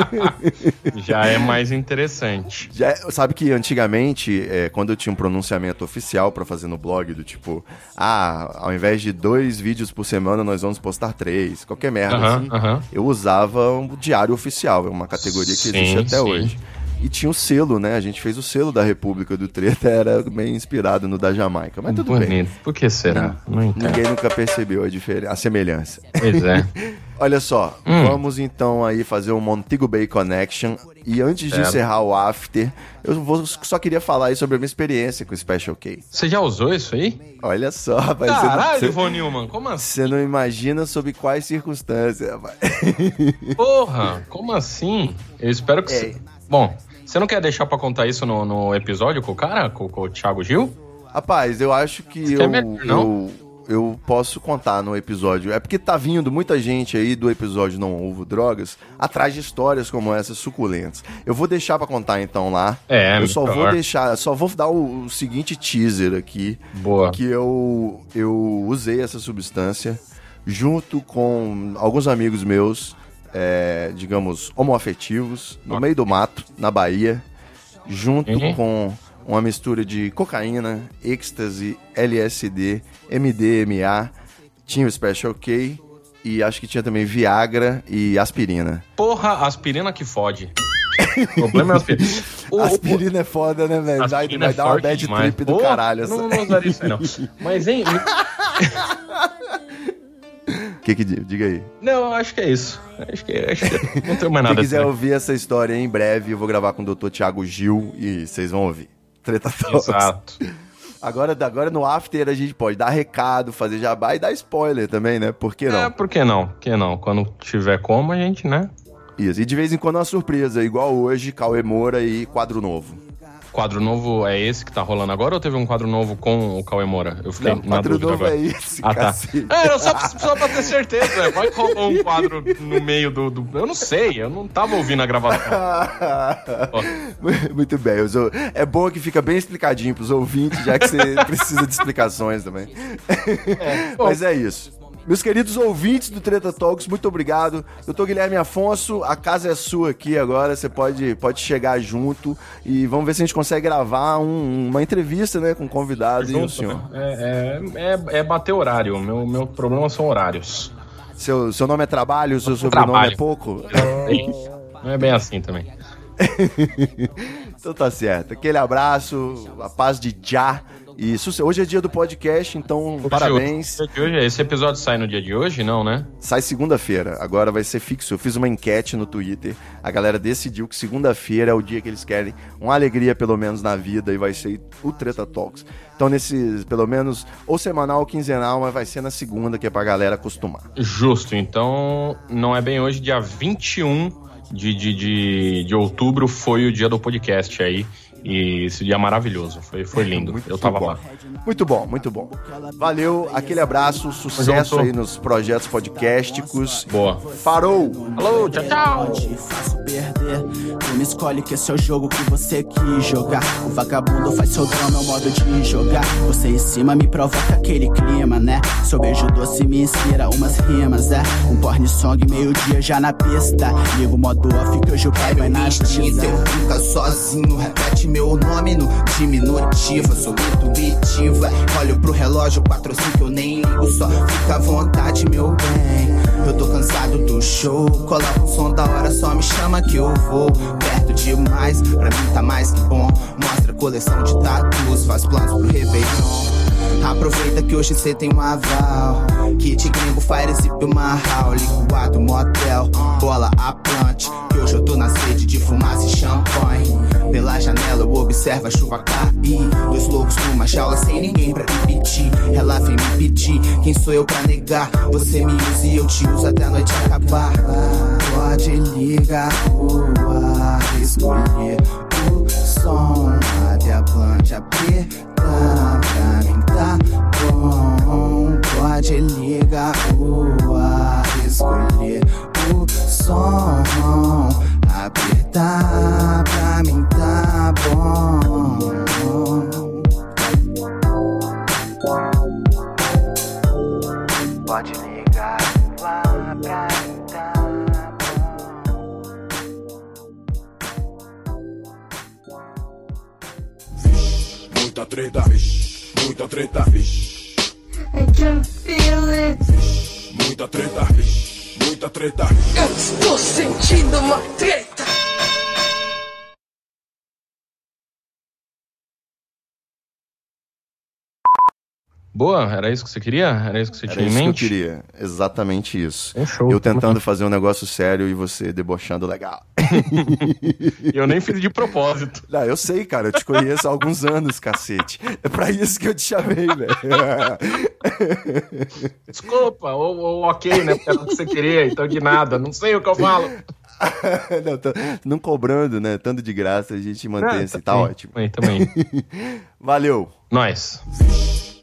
(laughs) Já é mais interessante. Já, sabe que antigamente, é, quando eu tinha um pronunciamento oficial pra fazer no blog, do tipo, ah, ao invés de dois vídeos por semana, nós vamos postar três, qualquer merda Aham, assim, aham. eu usava um diário oficial, é uma categoria que Sim, existe até sim. hoje. E tinha o selo, né? A gente fez o selo da República do Treta, era meio inspirado no da Jamaica. Mas tudo bem. Bonito. Por que será? Não entendo. Ninguém nunca percebeu a, diferença, a semelhança. Pois é. (laughs) Olha só, Hum. vamos então aí fazer um Montego Bay Connection. E antes de Certo. encerrar o after, eu vou- só queria falar aí sobre a minha experiência com o Special K. Você já usou isso aí? Olha só, rapaz. não- Caralho, Von Newman, como assim? Você não imagina sob quais circunstâncias, rapaz. Porra, como assim? Eu espero que. É. Você... Bom, você não quer deixar pra contar isso no, no episódio com o cara, com, com o Thiago Gil? Rapaz, eu acho que eu, melhor, não? eu, eu posso contar no episódio. É porque tá vindo muita gente aí do episódio Não Ovo Drogas atrás de histórias como essas suculentas. Eu vou deixar pra contar então lá. É, eu só melhor. vou deixar, só vou dar o, o seguinte teaser aqui. Boa. Que eu, eu usei essa substância junto com alguns amigos meus, é, digamos, homoafetivos, no meio do mato, na Bahia, junto Uhum. com uma mistura de cocaína, êxtase, LSD, MDMA, tinha o Special K e acho que tinha também Viagra e aspirina. Porra, aspirina que fode. o problema é aspirina. (laughs) O- o- aspirina é foda, né, velho? Vai, aspirina vai é dar uma bad demais. trip do caralho. Não, essa- não usaria isso aí, não. Mas, hein? O que que di- diga aí? Não, acho que é isso. Acho que, acho que (laughs) não tenho mais nada a quiser ouvir essa história em breve, eu vou gravar com o Dr. Thiago Gil e vocês vão ouvir. Treta Talks. Exato. Agora, agora no after a gente pode dar recado, fazer jabá e dar spoiler também, né? Por que não? É, por que não? Por que não? Quando tiver como, a gente, né? Isso. E de vez em quando uma surpresa, igual hoje, Cauê Moura e quadro novo. Quadro novo é esse que tá rolando agora ou teve um quadro novo com o Cauê Moura? Eu fiquei Não, na quadro dúvida novo agora. é esse, Ah, tá. É, era só, só pra ter certeza. Vai que rolou um quadro no meio do, do- Eu não sei, eu não tava ouvindo a gravação. (laughs) Muito bem. os ou- É bom que fica bem explicadinho pros ouvintes, já que você (laughs) precisa de explicações também. (laughs) Mas é isso. Meus queridos ouvintes do Treta Talks, muito obrigado. Doutor Guilherme Afonso, a casa é sua aqui agora. Você pode, pode chegar junto e vamos ver se a gente consegue gravar um- uma entrevista né, com o convidado e o Junto, senhor. né? É, é, é, é bater horário. Meu, meu problema são horários. Seu, seu nome é trabalho, seu sobrenome Trabalho. é pouco? Não é bem assim também. (laughs) Então tá certo. Aquele abraço, a paz de já. E suce- hoje é dia do podcast, então parabéns. Hoje, de hoje, esse episódio sai no dia de hoje, não, né? Sai segunda-feira, agora vai ser fixo. Eu fiz uma enquete no Twitter, a galera decidiu que segunda-feira é o dia que eles querem uma alegria, pelo menos, na vida, e vai ser o Treta Talks. Então, nesse, pelo menos, ou semanal ou quinzenal, mas vai ser na segunda, que é pra galera acostumar. Justo, então não é bem hoje, dia 21 de, de, de, de outubro foi o dia do podcast aí. E esse dia é maravilhoso, foi, foi lindo. Eu tava bom. lá. Muito bom, muito bom. Valeu, aquele abraço, sucesso aí nos projetos podcasticos. Boa. Farou! Alô, tchau, tchau! Tu me escolhe que esse é o jogo que você quis jogar. O vagabundo faz seu drama, é o modo de jogar. Você em cima me provoca aquele clima, né? Seu beijo doce me inspira umas rimas, é. Um porn song meio-dia já na pista. Ligo o modo do off que hoje eu pego é na instinto. Eu fica sozinho, repete meu nome no diminutivo. Sou intuitiva. Olho pro relógio, 4 ou 5 eu nem ligo, só fica à vontade, meu bem. Eu tô cansado do show, coloca um som da hora, só me chama que eu vou. Perto demais, pra mim tá mais que bom. Mostra coleção de tatus, faz planos pro Réveillon. Aproveita que hoje cê tem um aval. Kit gringo, fire zip, uma hall. Licuado, motel, bola a plant. Que hoje eu tô na sede de fumaça e champanhe. Pela janela eu observo a chuva cair. Dois loucos numa jaula sem ninguém pra impedir. Ela vem me pedir, quem sou eu pra negar? Você me usa e eu te uso até a noite acabar. Pode ligar o escolher o som. Até a planta apertar pra mim tá bom. Pode ligar o escolher o som. Apertar pra mim tá bom. Pode ligar ar pra mim tá Muita treta, vixe, muita treta, vixe. I can feel it. Muita treta, vixe, muita treta. Eu estou sentindo uma treta. Boa, era isso que você queria? Era isso que você Era tinha em isso que eu mente? queria. Exatamente isso. É show. Eu tentando fazer um negócio sério e você debochando legal. (laughs) Eu nem fiz de propósito. Não, eu sei, cara. Eu te conheço há alguns anos, cacete. É pra isso que eu te chamei, velho. (laughs) Desculpa, ou, ou ok, né? Porque era o que você queria, então de nada. Não sei o que eu falo. (laughs) não, tô- não cobrando, né? Tanto de graça, a gente mantém Ah, esse. Tá ótimo. Também, também. Valeu. Nós.